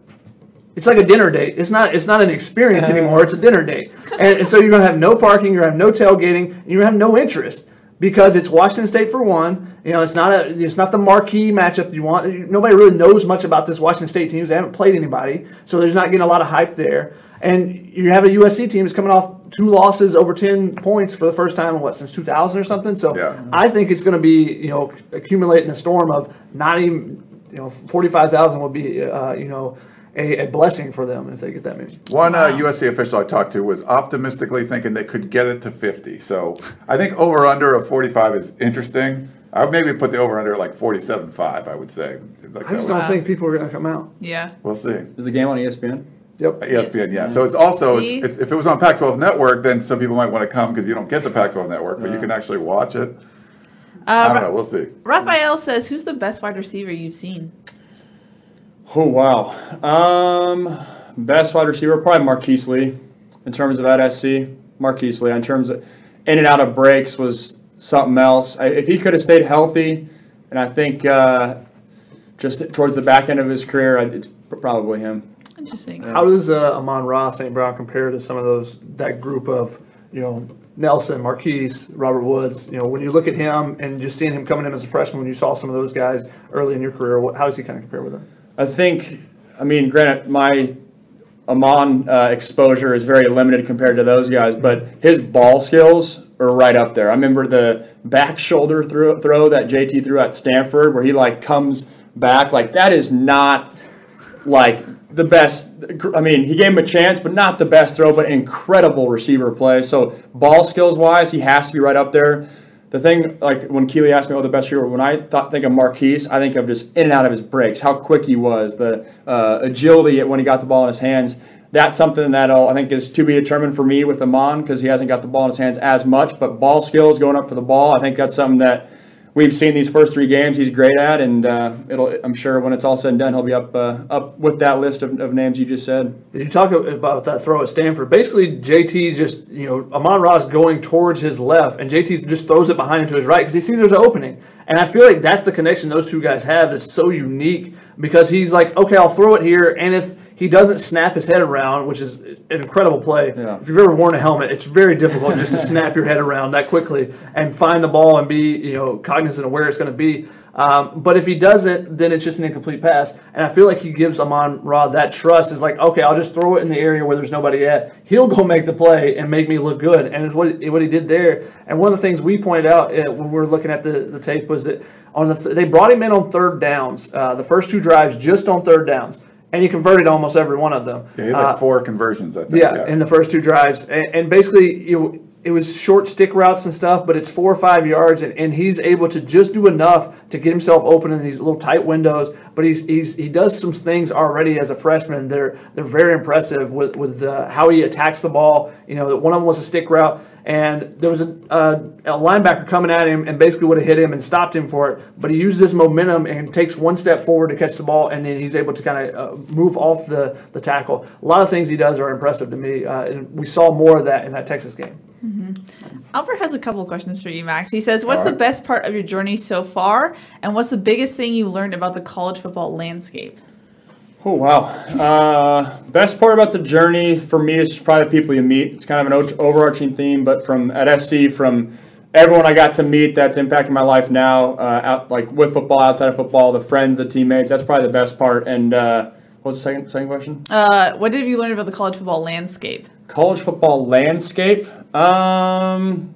It's like a dinner date. It's not. It's not an experience anymore. It's a dinner date, and, and so you're gonna have no parking. You're gonna have no tailgating. And you're gonna have no interest because it's Washington State for one. You know, it's not a. It's not the marquee matchup you want. Nobody really knows much about this Washington State team. They haven't played anybody, so there's not getting a lot of hype there. And you have a USC team that's coming off two losses over ten points for the first time in what since 2000 or something. So Yeah. I think it's going to be you know accumulating a storm of not even you know 45,000 would be uh, you know a, a blessing for them if they get that many. One uh, USC official I talked to was optimistically thinking they could get it to 50. So I think over under of 45 is interesting. I would maybe put the over under at like 47.5, I would say. Like I just don't think people are going to come out. Yeah. We'll see. Is the game on ESPN? Yep. ESPN, yeah. So it's also, it's, it's, if it was on Pac 12 Network, then some people might want to come because you don't get the Pac 12 Network, but you can actually watch it. I don't know. We'll see. Raphael says, "Who's the best wide receiver you've seen?" Oh wow. Um, best wide receiver probably Marquise Lee in terms of at SC. Marquise Lee in terms of in and out of breaks was something else. I, if he could have stayed healthy, and I think uh, just towards the back end of his career, I, it's probably him. Interesting. How does uh, Amon Ra St. Brown compare to some of those that group of you know Nelson, Marquise, Robert Woods? You know, when you look at him and just seeing him coming in as a freshman, when you saw some of those guys early in your career, what, how does he kind of compare with them? I think, I mean, granted, my Amon uh, exposure is very limited compared to those guys, but his ball skills are right up there. I remember the back shoulder throw, throw that JT threw at Stanford, where he like comes back. Like that is not like the best. I mean, he gave him a chance, but not the best throw, but incredible receiver play. So ball skills wise, he has to be right up there. The thing, like when Keely asked me what the best receiver, when I think of Marqise, I think of just in and out of his breaks, how quick he was, the uh, agility when he got the ball in his hands. That's something that I think is to be determined for me with Amon because he hasn't got the ball in his hands as much. But ball skills, going up for the ball, I think that's something that we've seen these first three games he's great at, and uh, it'll. I'm sure when it's all said and done, he'll be up uh, up with that list of, of names you just said. Did you talk about that throw at Stanford. Basically, JT just you know Amon Ra's going towards his left, and JT just throws it behind him to his right because he sees there's an opening, and I feel like that's the connection those two guys have that's so unique because he's like, okay, I'll throw it here, and if he doesn't snap his head around, which is an incredible play. Yeah. If you've ever worn a helmet, it's very difficult just to snap your head around that quickly and find the ball and be you know cognizant of where it's going to be. Um, but if he doesn't, then it's just an incomplete pass. And I feel like he gives Amon Ra that trust. Is like, okay, I'll just throw it in the area where there's nobody at. He'll go make the play and make me look good. And it's what what he did there. And one of the things we pointed out uh, when we were looking at the, the tape was that on the th- they brought him in on third downs. Uh, the first two drives just on third downs and he converted almost every one of them. Yeah, he had like Uh, four conversions, I think. yeah, in the first two drives, and, and basically, you it was short stick routes and stuff, but it's four or five yards, and, and he's able to just do enough to get himself open in these little tight windows. But he's, he's he does some things already as a freshman. They're they're very impressive with with uh, how he attacks the ball. You know, one of them was a stick route, and there was a, a, a linebacker coming at him and basically would have hit him and stopped him for it. But he uses his momentum and takes one step forward to catch the ball, and then he's able to kind of uh, move off the, the tackle. A lot of things he does are impressive to me, uh, and we saw more of that in that Texas game. Albert has a couple of questions for you, Max. He says, "What's All the best part of your journey so far, and what's the biggest thing you learned about the college football landscape?" Oh wow! Uh, best part about the journey for me is probably the people you meet. It's kind of an o- overarching theme, but from at SC, from everyone I got to meet that's impacting my life now, uh, out like with football, outside of football, the friends, the teammates. That's probably the best part. And uh, was the second second question? Uh, what have you learned about the college football landscape? college football landscape. Um,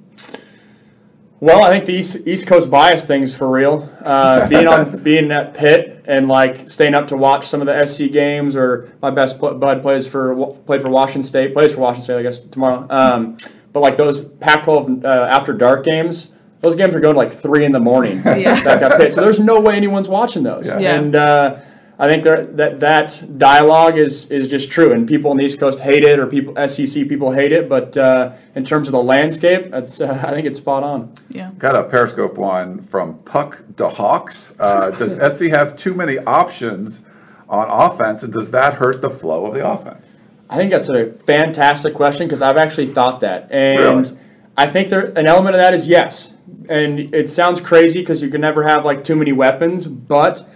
well, I think the East, East Coast bias thing's for real. Uh, being on being at Pitt and like staying up to watch some of the SC games, or my best bud plays for played for Washington State, plays for Washington State, I guess tomorrow. Um, but like those Pac-12 uh, after dark games, those games are going to like three in the morning. Yeah. back at Pitt, so there's no way anyone's watching those. Yeah. Yeah. And uh, I think that that dialogue is is just true, and people on the East Coast hate it, or people SEC people hate it. But uh, in terms of the landscape, that's uh, I think it's spot on. Yeah. Got a Periscope one from Puck to Hawks. Uh, does SC have too many options on offense, and does that hurt the flow of the offense? I think that's a fantastic question because I've actually thought that, and Really? I think there an element of that is yes, and it sounds crazy because you can never have like too many weapons, but.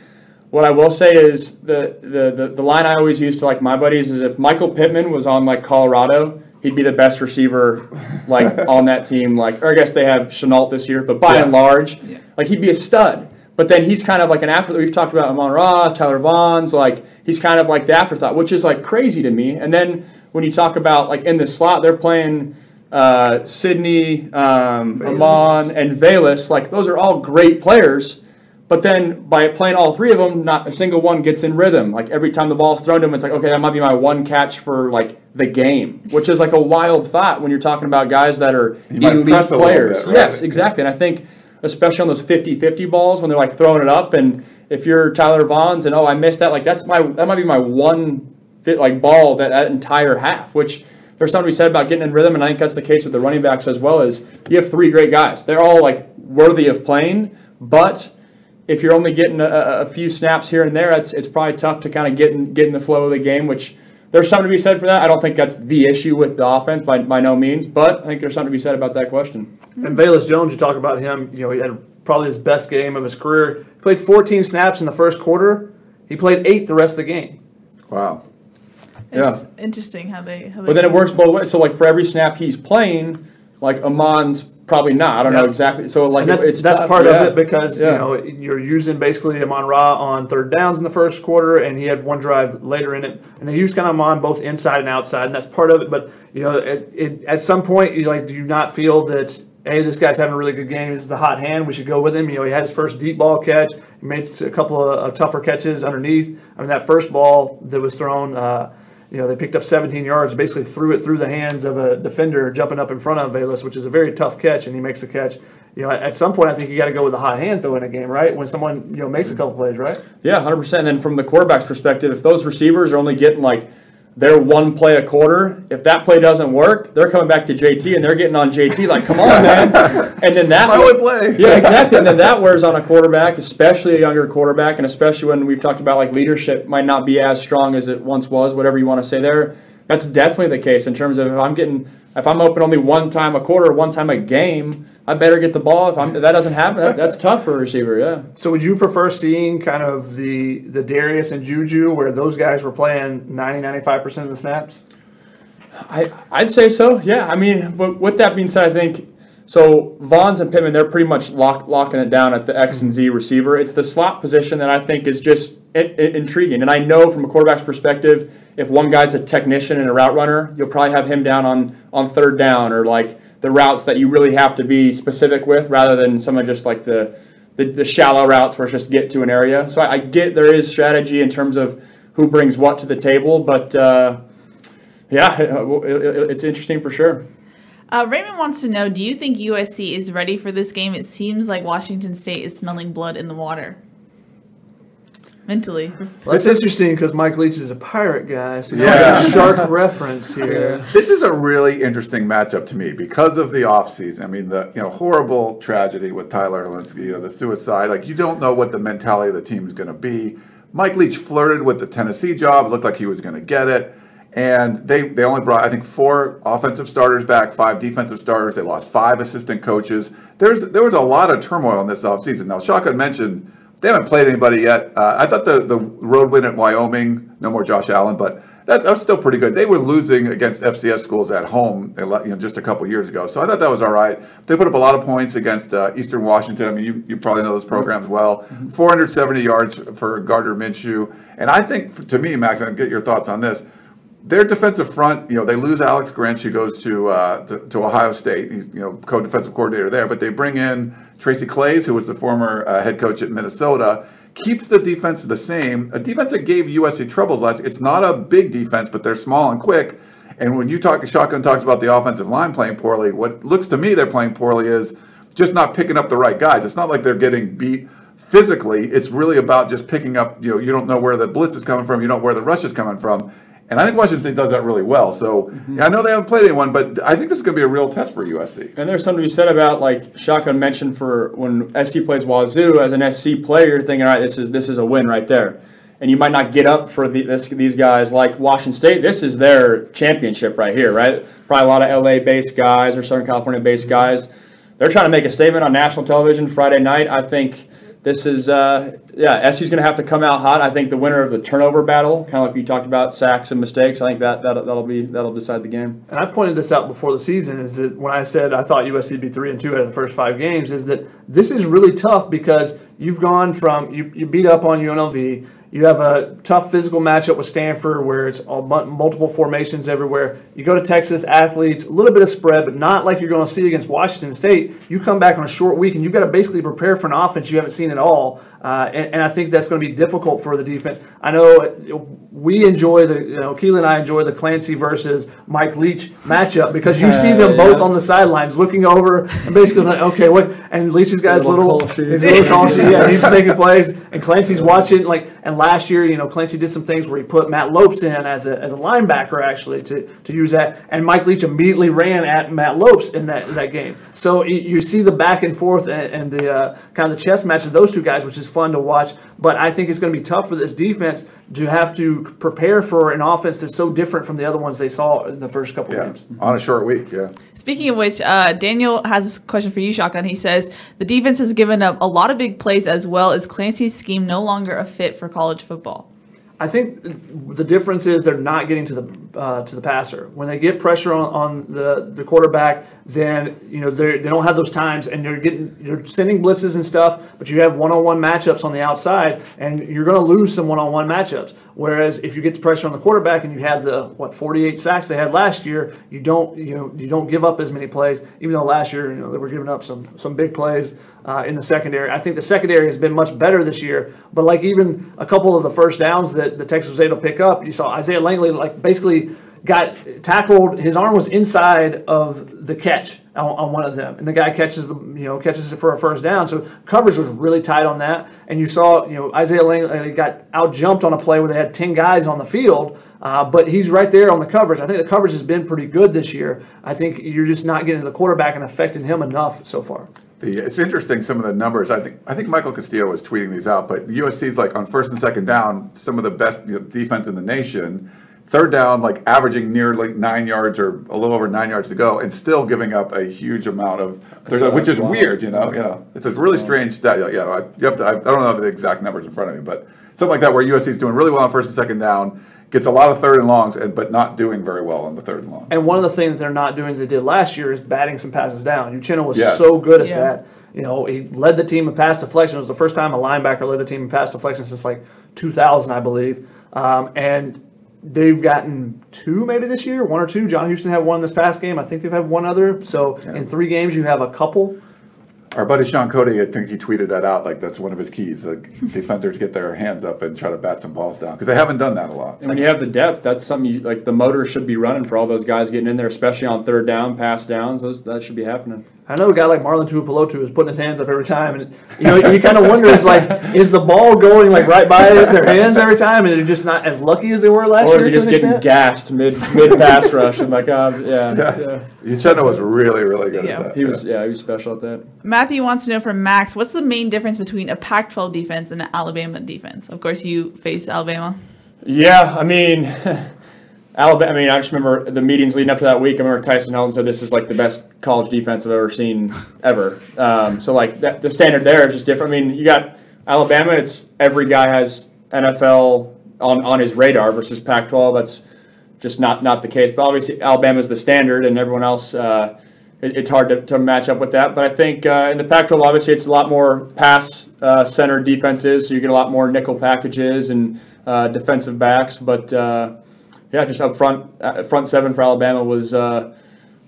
What I will say is the, the, the, the line I always use to like my buddies is if Michael Pittman was on like Colorado, he'd be the best receiver like on that team. Like, or I guess they have Shenault this year, but by Yeah. and large, like he'd be a stud. But then he's kind of like an after. We've talked about Amon Ra, Tyler Vaughns. Like he's kind of like the afterthought, which is like crazy to me. And then when you talk about like in the slot, they're playing uh, Sydney, um, Amon, and Velus. Like those are all great players. But then by playing all three of them, not a single one gets in rhythm. Like every time the ball's thrown to him, it's like, okay, that might be my one catch for like the game, which is like a wild thought when you're talking about guys that are might elite players. bit, right? Yes, exactly. And I think especially on those 50-50 balls when they're like throwing it up and if you're Tyler Vaughns and oh I missed that, like that's my that might be my one fit like ball that, that entire half, which there's something to be said about getting in rhythm, and I think that's the case with the running backs as well. Is you have three great guys, they're all like worthy of playing, but if you're only getting a, a few snaps here and there, it's it's probably tough to kind of get in get in the flow of the game, which. There's something to be said for that. I don't think that's the issue with the offense by, by no means, but I think there's something to be said about that question. And Velus Jones, you talk about him. You know, he had probably his best game of his career. He played 14 snaps in the first quarter. He played eight the rest of the game. Wow. It's interesting how they. How they But then it works both ways. So like for every snap he's playing, like Amon's probably not. I don't know exactly. So like And that, it's that's tough. part Yeah. of it because Yeah. you know you're using basically Amon Ra on third downs in the first quarter, and he had one drive later in it, and they use kind of Amon both inside and outside, and that's part of it. But you know, it, it, at some point, you like, do you not feel that hey, this guy's having a really good game. This is the hot hand. We should go with him. You know, he had his first deep ball catch. He made a couple of, of tougher catches underneath. I mean, that first ball that was thrown, uh, you know, they picked up 17 yards, basically threw it through the hands of a defender jumping up in front of Velus, which is a very tough catch, and he makes the catch. You know, at some point, I think you got to go with the hot hand though in a game, right? When someone you know makes a couple plays, right? Yeah, 100%. And then from the quarterback's perspective, if those receivers are only getting like their one play a quarter. If that play doesn't work, they're coming back to JT and they're getting on JT like, come on, man. And then that My only play. Yeah, exactly. And then that wears on a quarterback, especially a younger quarterback, and especially when we've talked about like leadership might not be as strong as it once was, whatever you want to say there. That's definitely the case in terms of if I'm getting if I'm open only one time a quarter, one time a game, I better get the ball. If, I'm, if that doesn't happen, that, that's tough for a receiver. Yeah. So would you prefer seeing kind of the the Darreus and Juju where those guys were playing 90 95% of the snaps? I I'd say so. Yeah. I mean, but with that being said, I think so. Vaughns and Pittman, they're pretty much lock, locking it down at the X and Z mm-hmm. receiver. It's the slot position that I think is just it, it, intriguing. And I know from a quarterback's perspective, if one guy's a technician and a route runner, you'll probably have him down on on third down or like the routes that you really have to be specific with, rather than some of just like the the, the shallow routes where it's just get to an area. So I, I get there is strategy in terms of who brings what to the table, but. Uh, yeah, it's interesting for sure. Uh, Raymond wants to know Do you think USC is ready for this game? It seems like Washington State is smelling blood in the water. Mentally. Well, that's interesting because Mike Leach is a pirate guy, so yeah. a shark reference here. This is a really interesting matchup to me because of the offseason. I mean, the you know horrible tragedy with Tyler Hilinski, you know, the suicide. Like you don't know what the mentality of the team is going to be. Mike Leach flirted with the Tennessee job. It looked like he was going to get it. And they, they only brought, I think, four offensive starters back, five defensive starters. They lost five assistant coaches. There's There was a lot of turmoil in this offseason. Now, Shotgun mentioned they haven't played anybody yet. Uh, I thought the, the road win at Wyoming, no more Josh Allen, but that, that was still pretty good. They were losing against FCS schools at home you know, just a couple years ago. So I thought that was all right. They put up a lot of points against uh, Eastern Washington. I mean, you, you probably know those programs well. Mm-hmm. 470 yards for Gardner Minshew. And I think, to me, Max, and get your thoughts on this their defensive front, you know, they lose Alex Grinch, who goes to, uh, to, to Ohio State. He's you know co-defensive coordinator there, but they bring in Tracy Claeys, who was the former uh, head coach at Minnesota. Keeps the defense the same. A defense that gave USC troubles last. It's not a big defense, but they're small and quick. And when you talk, Shotgun talks about the offensive line playing poorly. What looks to me they're playing poorly is just not picking up the right guys. It's not like they're getting beat physically. It's really about just picking up. You know, you don't know where the blitz is coming from. You don't know where the rush is coming from and I think Washington State does that really well. So mm-hmm. yeah, I know they haven't played anyone, but I think this is going to be a real test for USC. And there's something to be said about like Shotgun mentioned for when SC plays Wazoo as an SC player, you're thinking, all right, this is this is a win right there. And you might not get up for the, this, these guys like Washington State. This is their championship right here, right? Probably a lot of LA-based guys or Southern California-based guys. They're trying to make a statement on national television Friday night. I think this is uh, yeah, SU's going to have to come out hot. I think the winner of the turnover battle, kind of like you talked about sacks and mistakes. I think that, that that'll be that'll decide the game. And I pointed this out before the season is that when I said I thought USC would be three and two out of the first five games, is that this is really tough because you've gone from you, you beat up on UNLV, you have a tough physical matchup with Stanford where it's multiple formations everywhere. You go to Texas, athletes, a little bit of spread, but not like you're going to see against Washington State. You come back on a short week and you've got to basically prepare for an offense you haven't seen at all. Uh, and, and, I think that's going to be difficult for the defense. I know we enjoy the, you know, Keely and I enjoy the Clancy versus Mike Leach matchup because you see them both on the sidelines looking over and basically like, okay, what? And Leach's his little, little his little sheet, yeah, he's taking plays, and Clancy's watching like and last year, you know, Clancy did some things where he put Matt Lopes in as a, as a linebacker actually to, to use that, and Mike Leach immediately ran at Matt Lopes in that that game. So you, see the back and forth and, and the uh, kind of the chess match of those two guys, which is fun to watch. But I think it's going to be tough for this defense to have to prepare for an offense that's so different from the other ones they saw in the first couple yeah. games. On a short week, yeah. Speaking of which, uh, Daniel has a question for you, Shotgun. He says the defense has given up a lot of big plays as well as Clancy's scheme no longer a fit for college football. I think the difference is they're not getting to the uh, to the passer. When they get pressure on, on the, the quarterback, then you know they don't have those times, and they're getting you're sending blitzes and stuff. But you have one-on-one matchups on the outside, and you're going to lose some one-on-one matchups. Whereas if you get the pressure on the quarterback and you have the what 48 sacks they had last year, you don't you know you don't give up as many plays. Even though last year you know they were giving up some some big plays uh, in the secondary. I think the secondary has been much better this year. But like even a couple of the first downs that the Texas was able to pick up, you saw Isaiah Langley like basically got tackled. His arm was inside of the catch on, on, one of them, and the guy catches the you know catches it for a first down. So coverage was really tight on that. And you saw you know Isaiah Langley got out jumped on a play where they had ten guys on the field. Uh, but he's right there on the coverage. I think the coverage has been pretty good this year. I think you're just not getting to the quarterback and affecting him enough so far. It's interesting some of the numbers. I think I think Michael Castillo was tweeting these out, but USC's like on first and second down, some of the best you know, defense in the nation. Third down, like averaging near like nine yards or a little over nine yards to go, and still giving up a huge amount of, which is weird. You know, you know, it's a really strange stat. Yeah, I, you have to. I, I don't know the exact numbers in front of me, but something like that where USC is doing really well on first and second down gets a lot of third and longs, and but not doing very well on the third and long. And one of the things they're not doing they did last year is batting some passes down. Uchenna was yes. so good at yeah. that. You know, he led the team in pass deflection. It was the first time a linebacker led the team in pass deflection since like 2000, I believe. Um, and they've gotten two maybe this year, one or two. John Houston had one this past game. I think they've had one other. So yeah. in three games, you have a couple. Our buddy Sean Cody, I think he tweeted that out. Like that's one of his keys. Like defenders get their hands up and try to bat some balls down because they haven't done that a lot. And when you have the depth, that's something you, like the motor should be running for all those guys getting in there, especially on third down, pass downs. Those that should be happening. I know a guy like Marlon Tuipulotu is putting his hands up every time, and you know you kind of wonder is like is the ball going like right by their hands every time, and they're just not as lucky as they were last year. Or is he just getting gassed mid mid pass rush and like uh, yeah yeah. yeah. Uchenna was really really good yeah. at that. He was yeah he was special at that. Matthew wants to know from Max, what's the main difference between a Pac-12 defense and an Alabama defense? Of course, you face Alabama. Yeah, I mean. Alabama. I mean, I just remember the meetings leading up to that week. I remember Tyson Helton said this is like the best college defense I've ever seen ever. Um, so like that, the standard there is just different. I mean, you got Alabama. It's every guy has NFL on on his radar versus Pac-12. That's just not not the case. But obviously, Alabama's the standard, and everyone else. Uh, it, it's hard to, to match up with that. But I think uh, in the Pac-12, obviously, it's a lot more pass uh, defenses. So you get a lot more nickel packages and uh, defensive backs. But uh, yeah, just up front, uh, front seven for Alabama was uh,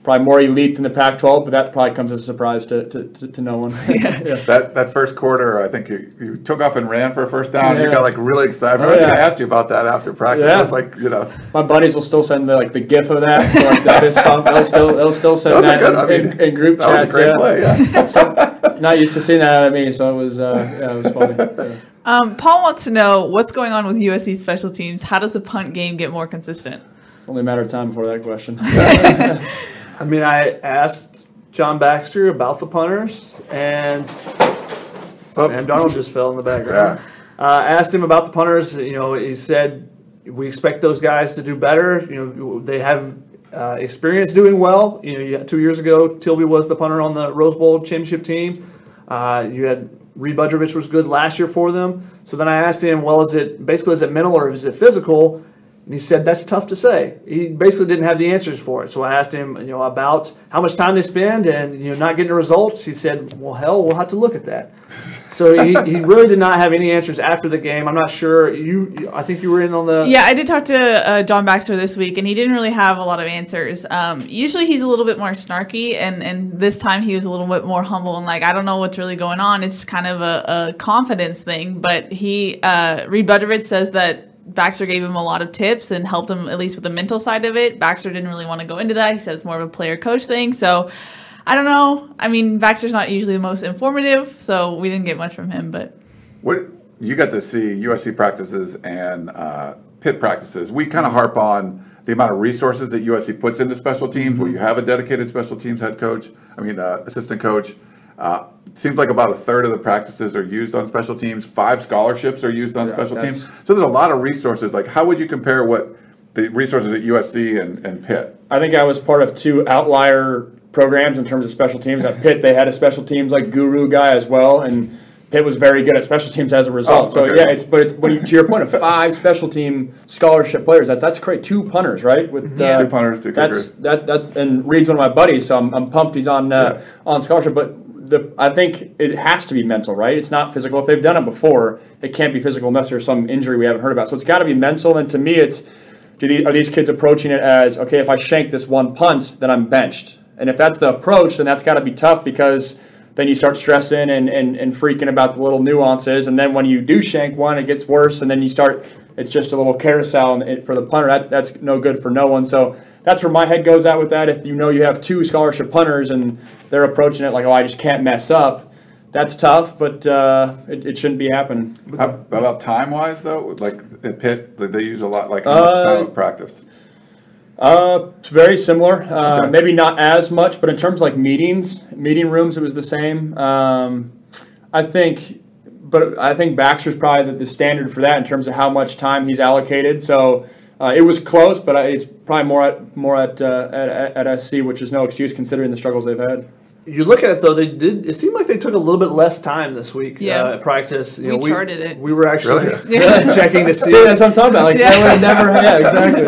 probably more elite than the Pac-12, but that probably comes as a surprise to, to, to, to no one. yeah. That that first quarter, I think you, you took off and ran for a first down. Yeah. You got like really excited. Oh, I yeah. I asked you about that after practice. Yeah. I was like, you know, my buddies will still send the, like the GIF of that. So like that is pump. They'll still they'll still send that, that good, in, I mean, in, group that chats. That was a great play. Yeah. so, not used to seeing that out of me, so it was uh, yeah, it was funny. Um, Paul wants to know what's going on with USC special teams. How does the punt game get more consistent? Only a matter of time before that question. I mean, I asked John Baxter about the punters, and oh. Sam Darnold just fell in the background. Yeah. Uh, asked him about the punters. You know, he said we expect those guys to do better. You know, they have uh, experience doing well. You know, two years ago, Tilbey was the punter on the Rose Bowl championship team. Uh, you had Reid Budrovich was good last year for them. So then I asked him, well, is it basically is it mental or is it physical? And he said, that's tough to say. He basically didn't have the answers for it. So I asked him, you know, about how much time they spend and, you know, not getting the results. He said, well, hell, we'll have to look at that. so he, he really did not have any answers after the game. I'm not sure. You, I think you were in on the. Yeah, I did talk to uh, John Baxter this week, and he didn't really have a lot of answers. Um, usually he's a little bit more snarky, and, and this time he was a little bit more humble and like, I don't know what's really going on. It's kind of a, a confidence thing. But he, uh, Reid Budrovich says that Baxter gave him a lot of tips and helped him at least with the mental side of it. Baxter didn't really want to go into that. He said it's more of a player coach thing. So I don't know. I mean, Baxter's not usually the most informative, so we didn't get much from him. But what you got to see USC practices and uh, Pitt practices. We kind of harp on the amount of resources that USC puts into special teams, mm-hmm. where you have a dedicated special teams head coach. I mean, uh, assistant coach. Uh, seems like about a third of the practices are used on special teams. Five scholarships are used on yeah, special teams. So there's a lot of resources. Like, how would you compare what the resources at USC and, and Pitt? I think I was part of two outlier programs in terms of special teams. At Pitt, they had a special teams like guru guy as well, and Pitt was very good at special teams as a result. Oh, So yeah, it's but it's when you, to your point of five special team scholarship players. That that's great. Two punters, right? With uh, Two punters, two That's that that's and Reid's one of my buddies, so I'm, I'm pumped he's on uh, on scholarship. But the I think it has to be mental, right? It's not physical. If they've done it before, it can't be physical unless there's some injury we haven't heard about. So it's got to be mental. And to me, it's do these, are these kids approaching it as okay? If I shank this one punt, then I'm benched. And if that's the approach, then that's got to be tough because then you start stressing and, and, and freaking about the little nuances. And then when you do shank one, it gets worse. And then you start, it's just a little carousel for the punter. That's, that's no good for no one. So that's where my head goes at with that. If you know you have two scholarship punters and they're approaching it like, oh, I just can't mess up, that's tough, but uh, it, it shouldn't be happening. How about time wise though? Like at Pitt, they use a lot. Like how much Uh, time of practice? Uh, very similar. Uh, Okay. Maybe not as much, but in terms of like meetings, meeting rooms, it was the same. Um, I think, but I think Baxter's probably the, the standard for that in terms of how much time he's allocated. So uh, it was close, but I- it's probably more at more at, uh, at at SC, which is no excuse considering the struggles they've had. You look at it though; they did. It seemed like they took a little bit less time this week. Yeah. uh, at practice. You We know, charted it. We were actually Really? checking to see. See, that's what I'm talking about. Like Yeah. that would never. Yeah,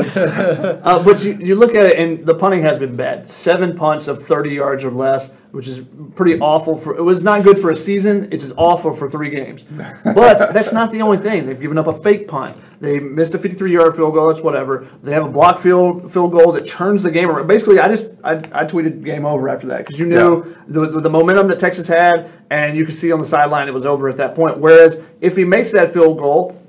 exactly. Uh, but you, you look at it, and the punting has been bad. Seven punts of 30 yards or less, which is pretty awful. For it was not good for a season. It's just awful for three games. But that's not the only thing. They've given up a fake punt. They missed a 53-yard field goal. That's whatever. They have a block field field goal that turns the game around. Basically, I just I, I tweeted game over after that because you knew the, the, the momentum that Texas had, and you could see on the sideline it was over at that point. Whereas if he makes that field goal,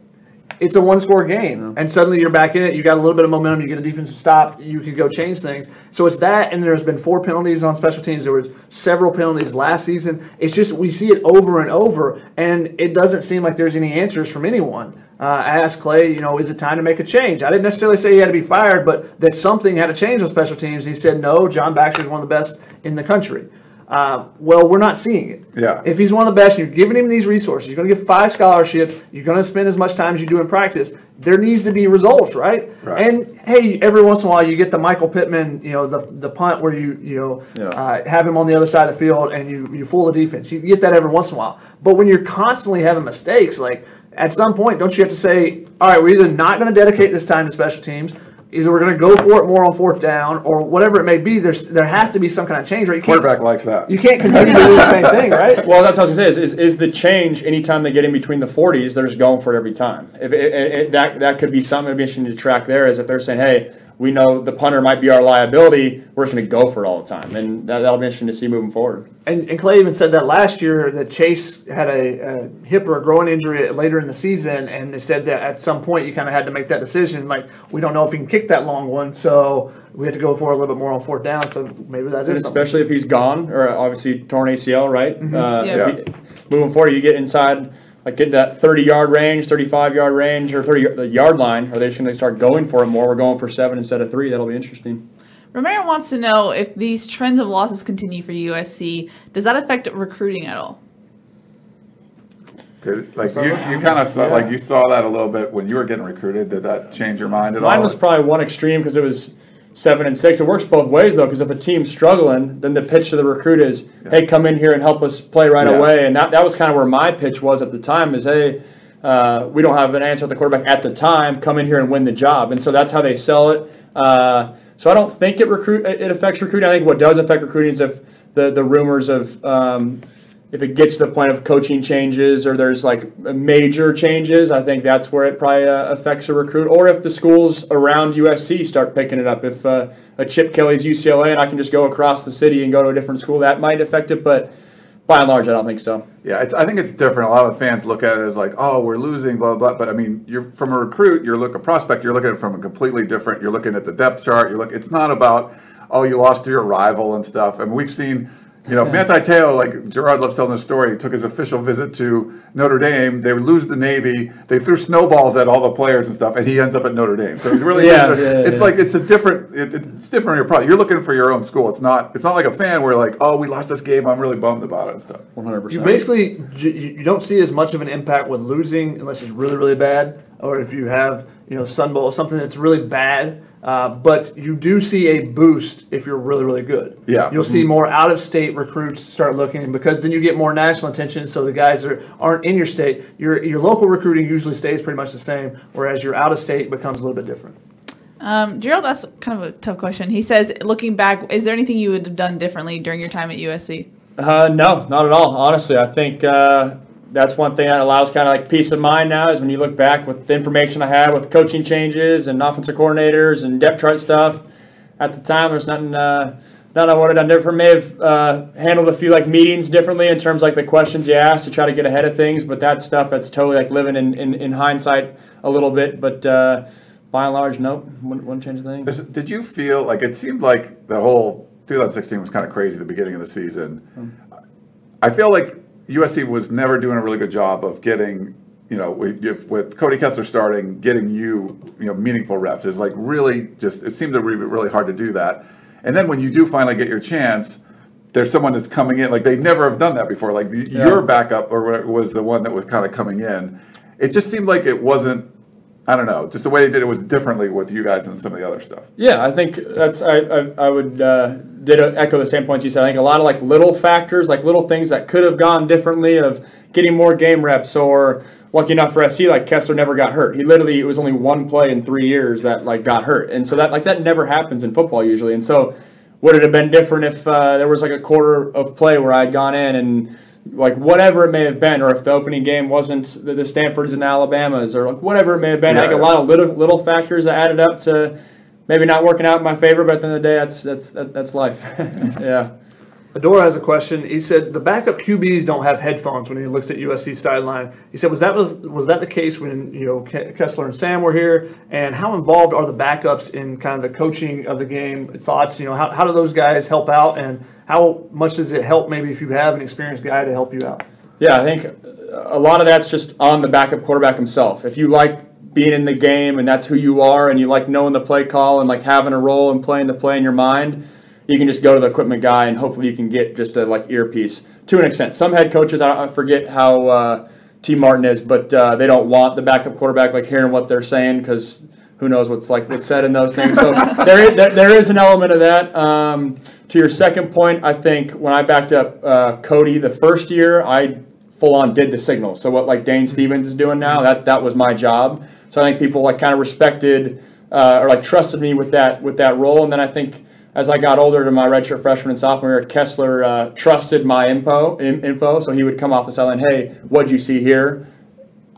it's a one score game and suddenly you're back in it. You got a little bit of momentum. You get a defensive stop. You can go change things. So it's that and there's been four penalties on special teams. There was several penalties last season. It's just we see it over and over and it doesn't seem like there's any answers from anyone. Uh, I asked Clay, you know, is it time to make a change? I didn't necessarily say he had to be fired, but that something had to change on special teams. He said, no, John Baxter is one of the best in the country. Uh, well, we're not seeing it. Yeah. If he's one of the best, and you're giving him these resources. You're going to give five scholarships. You're going to spend as much time as you do in practice. There needs to be results, right? Right. And hey, every once in a while you get the Michael Pittman, you know, the the punt where you you know Yeah. uh, have him on the other side of the field and you you fool the defense. You get that every once in a while. But when you're constantly having mistakes, like at some point, don't you have to say, all right, we're either not going to dedicate this time to special teams. Either we're going to go for it more on fourth down, or whatever it may be. There's there has to be some kind of change, right? You can't, Quarterback likes that. you can't continue to do the same thing, right? Well, that's what I was gonna say. Is, is, is the change anytime they get in between the 40s, they're just going for it every time. If it, it, it- that that could be something that'd be interesting to track there. Is if they're saying, hey, we know the punter might be our liability, we're just gonna go for it all the time, and that, that'll be interesting to see moving forward. And, and Clay even said that last year that Chase had a, a hip or a groin injury later in the season, and they said that at some point you kind of had to make that decision. Like we don't know if he can kick that long one, so we had to go for a little bit more on fourth down. So maybe that is something. Especially if he's gone, or obviously torn ACL, right? Uh, Yeah. if he- moving forward, you get inside, like get that 30 yard range, 35 yard range, or 30 the yard line. Are they just gonna start going for it more? We're going for seven instead of three. That'll be interesting. Romero wants to know if these trends of losses continue for USC, does that affect recruiting at all? Did- Like you, you kind of saw, like you saw that a little bit when you were getting recruited. Did that change your mind at Mine all? Mine was probably one extreme because it was seven and six. It works both ways though, because if a team's struggling, then the pitch to the recruit is, "Hey, come in here and help us play right Yeah. away." And that, that was kind of where my pitch was at the time: is, "Hey, uh, we don't have an answer at the quarterback at the time. Come in here and win the job." And so that's how they sell it. Uh, so I don't think it recruit it affects recruiting. I think what does affect recruiting is if the the rumors of um, if it gets to the point of coaching changes or there's like major changes, I think that's where it probably uh, affects a recruit. Or if the schools around USC start picking it up, if uh, a Chip Kelly's UCLA and I can just go across the city and go to a different school, that might affect it. But by and large, I don't think so. Yeah, I think it's different. A lot of fans look at it as like, oh, we're losing, blah blah. But I mean, you're from a recruit, you're look a prospect, you're looking at it from a completely different. You're looking at the depth chart. You look. It's not about oh, you lost to your rival and stuff. I mean, we've seen. You know, Manti Te'o, like Gerard loves telling the story, took his official visit to Notre Dame. They lose the Navy. They threw snowballs at all the players and stuff, and he ends up at Notre Dame. So it's really, Yeah, it's, yeah, it's yeah. like it's a different, it, it's different. You're probably you're looking for your own school. It's not, it's not like a fan where like, oh, we lost this game. I'm really bummed about it and stuff. One hundred percent. You percent. basically you you don't see as much of an impact with losing unless it's really really bad. Or if you have you know Sun Bowl, something that's really bad. Uh, but you do see a boost if you're really, really good. Yeah. You'll see more out of state recruits start looking because then you get more national attention. So the guys that aren't in your state, your, your local recruiting usually stays pretty much the same, whereas your out of state becomes a little bit different. Um, Gerald, that's kind of a tough question. He says, looking back, is there anything you would have done differently during your time at USC? Uh, no, not at all. Honestly, I think uh, that's one thing that allows kind of like peace of mind now is when you look back with the information I had with coaching changes and offensive coordinators and depth chart stuff. At the time, there's nothing. Uh, nothing I would have done different. May have uh, handled a few like meetings differently in terms of, like the questions you asked to try to get ahead of things. But that stuff that's totally like living in, in, in hindsight a little bit. But uh, by and large, nope, wouldn't, wouldn't change a thing. Did you feel like it seemed like the whole 2016 was kind of crazy the beginning of the season? I feel like USC was never doing a really good job of getting, you know, with, if, with Cody Kessler starting, getting you, you know, meaningful reps. It's like really just, it seemed to be really hard to do that. And then when you do finally get your chance, there's someone that's coming in. Like they never have done that before. Like the, your backup or was the one that was kind of coming in. It just seemed like it wasn't. I don't know. Just the way they did it was differently with you guys and some of the other stuff. Yeah, I think that's I I, I would uh, did echo the same points you said. I think a lot of like little factors, like little things that could have gone differently, of getting more game reps or lucky enough for SC, like Kessler never got hurt. He literally it was only one play in three years that like got hurt, and so that like that never happens in football usually. And so would it have been different if uh, there was like a quarter of play where I'd gone in and like whatever it may have been, or if the opening game wasn't the, the Stanfords and Alabamas, or like whatever it may have been, Yeah, like a lot of little little factors that added up to maybe not working out in my favor, but at the end of the day, that's that's that, that's life. yeah. Adora has a question. He said the backup QBs don't have headphones when he looks at USC sideline. He said, was that was was that the case when you know Kessler and Sam were here? And how involved are the backups in kind of the coaching of the game? Thoughts? You know, how, how do those guys help out, and how much does it help maybe if you have an experienced guy to help you out? Yeah, I think a lot of that's just on the backup quarterback himself. If you like being in the game and that's who you are, and you like knowing the play call and like having a role and playing the play in your mind, you can just go to the equipment guy and hopefully you can get just a like earpiece to an extent. Some head coaches, I, I forget how uh, Tee Martin is, but uh, they don't want the backup quarterback like hearing what they're saying because who knows what's like what's said in those things. So there is there, there is an element of that. Um, to your second point, I think when I backed up uh, Cody the first year, I full on did the signal. So what like Dane Stevens is doing now, that that was my job. So I think people like kind of respected uh, or like trusted me with that with that role. And then I think as I got older to my redshirt freshman and sophomore year, Kessler uh, trusted my info in, info. So he would come off the sideline, hey, what'd you see here?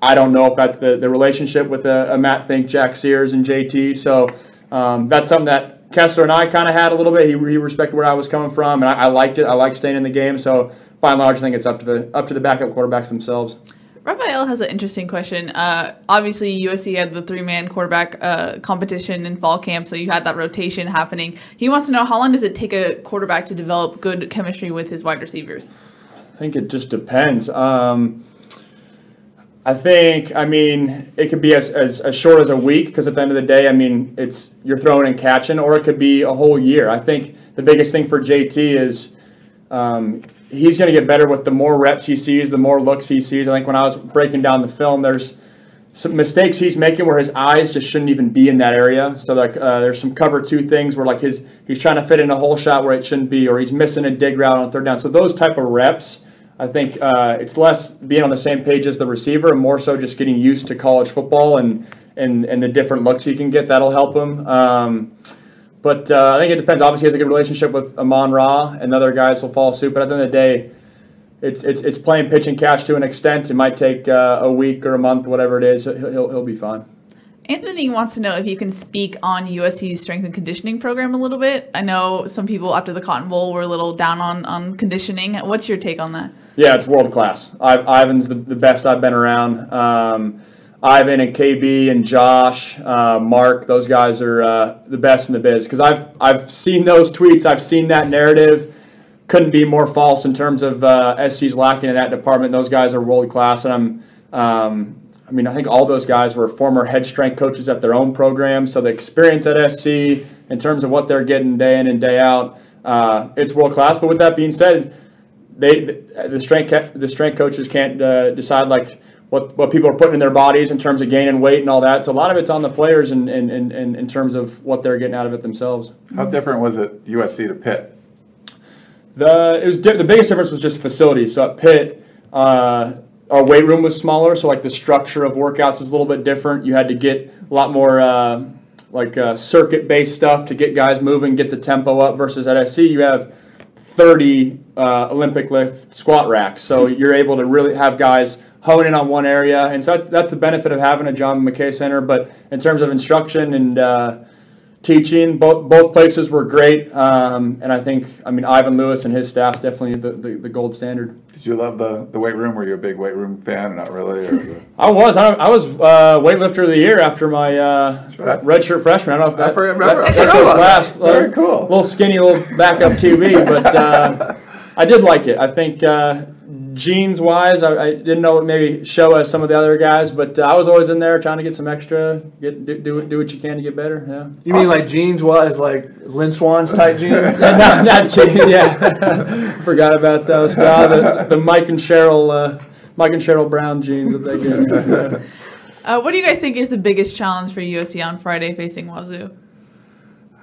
I don't know if that's the, the relationship with a, a Matt Fink, Jack Sears, and JT. So um, that's something that Kessler and I kind of had a little bit. He, he respected where I was coming from, and I, I liked it. I like staying in the game. So by and large, I think it's up to the up to the backup quarterbacks themselves. Raphael has an interesting question. Uh, obviously, USC had the three-man quarterback uh, competition in fall camp, so you had that rotation happening. He wants to know how long does it take a quarterback to develop good chemistry with his wide receivers? I think it just depends. Um, I think, I mean, it could be as, as, as short as a week because at the end of the day, I mean, it's you're throwing and catching, or it could be a whole year. I think the biggest thing for JT is um, he's going to get better with the more reps he sees, the more looks he sees. I think when I was breaking down the film, there's some mistakes he's making where his eyes just shouldn't even be in that area. So like uh, there's some cover two things where like his he's trying to fit in a whole shot where it shouldn't be, or he's missing a dig route on third down. So those type of reps, I think uh, it's less being on the same page as the receiver, and more so just getting used to college football and and and the different looks he can get. That'll help him. Um, but uh, I think it depends. Obviously, he has a good relationship with Amon Ra, and other guys will follow suit. But at the end of the day, it's it's it's playing pitch and catch to an extent. It might take uh, a week or a month, whatever it is. He'll he'll, he'll be fine. Anthony wants to know if you can speak on USC's strength and conditioning program a little bit. I know some people after the Cotton Bowl were a little down on, on conditioning. What's your take on that? Yeah, it's world class. I, Ivan's the, the best I've been around. Um, Ivan and KB and Josh, uh, Mark, those guys are uh, the best in the biz. Because I've I've seen those tweets. I've seen that narrative. Couldn't be more false in terms of uh, SC's lacking in that department. Those guys are world class, and I'm. Um, I mean, I think all those guys were former head strength coaches at their own program, so the experience at SC in terms of what they're getting day in and day out, uh, it's world class. But with that being said, they the strength the strength coaches can't uh, decide like what, what people are putting in their bodies in terms of gaining weight and all that. So a lot of it's on the players and in, in, in, in terms of what they're getting out of it themselves. How different was it USC to Pitt? The it was the biggest difference was just facilities. So at Pitt, uh, our weight room was smaller, so like the structure of workouts is a little bit different. You had to get a lot more uh, like uh, circuit-based stuff to get guys moving, get the tempo up. Versus at SC, you have 30 uh, Olympic lift squat racks, so you're able to really have guys hone in on one area, and so that's, that's the benefit of having a John McKay Center. But in terms of instruction and uh, teaching. Both both places were great, um, and I think I mean Ivan Lewis and his staff's definitely the, the, the gold standard. Did you love the, the weight room? Were you a big weight room fan not really? Or the... I was I, I was uh, weightlifter of the year after my uh, redshirt freshman. I don't know if that, I remember- that- I that about last. Very uh, cool. Little skinny, little backup QB, but uh, I did like it. I think uh, genes wise, I, I didn't know what maybe show as some of the other guys, but uh, I was always in there trying to get some extra, get do, do, do what you can to get better. Yeah. You mean like jeans wise, like Lynn Swann's tight jeans? not, not jeans, yeah. Forgot about those. No, the, the Mike and Cheryl, uh, Mike and Cheryl Browne genes that they give me. Yeah. Uh, what do you guys think is the biggest challenge for USC on Friday facing Wazoo?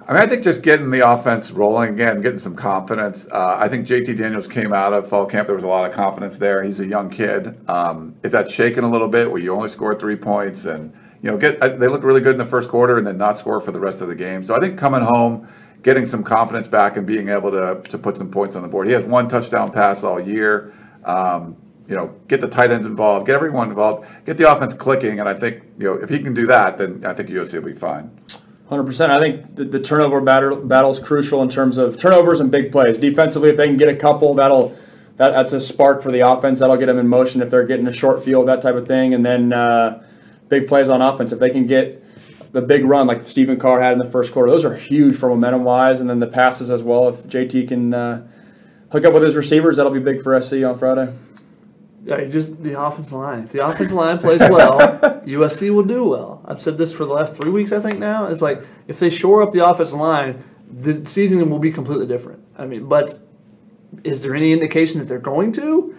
I mean, I think just getting the offense rolling again, getting some confidence. Uh, I think JT Daniels came out of fall camp. There was a lot of confidence there. He's a young kid. Um, is that shaking a little bit where you only scored three points and you know get uh, they looked really good in the first quarter and then not score for the rest of the game. So I think coming home, getting some confidence back and being able to to put some points on the board. He has one touchdown pass all year. Um, you know, get the tight ends involved, get everyone involved, get the offense clicking, and I think you know if he can do that, then I think USC will be fine. Hundred percent. I think the, the turnover battle battle is crucial in terms of turnovers and big plays. Defensively, if they can get a couple, that'll that, that's a spark for the offense. That'll get them in motion if they're getting a short field, that type of thing. And then uh, big plays on offense. If they can get the big run like Stephen Carr had in the first quarter, those are huge for momentum wise. And then the passes as well. If JT can uh, hook up with his receivers, that'll be big for SC on Friday. Yeah, just the offensive line. If the offensive line plays well, USC will do well. I've said this for the last three weeks. I think now it's like if they shore up the offensive line, the season will be completely different. I mean, but is there any indication that they're going to?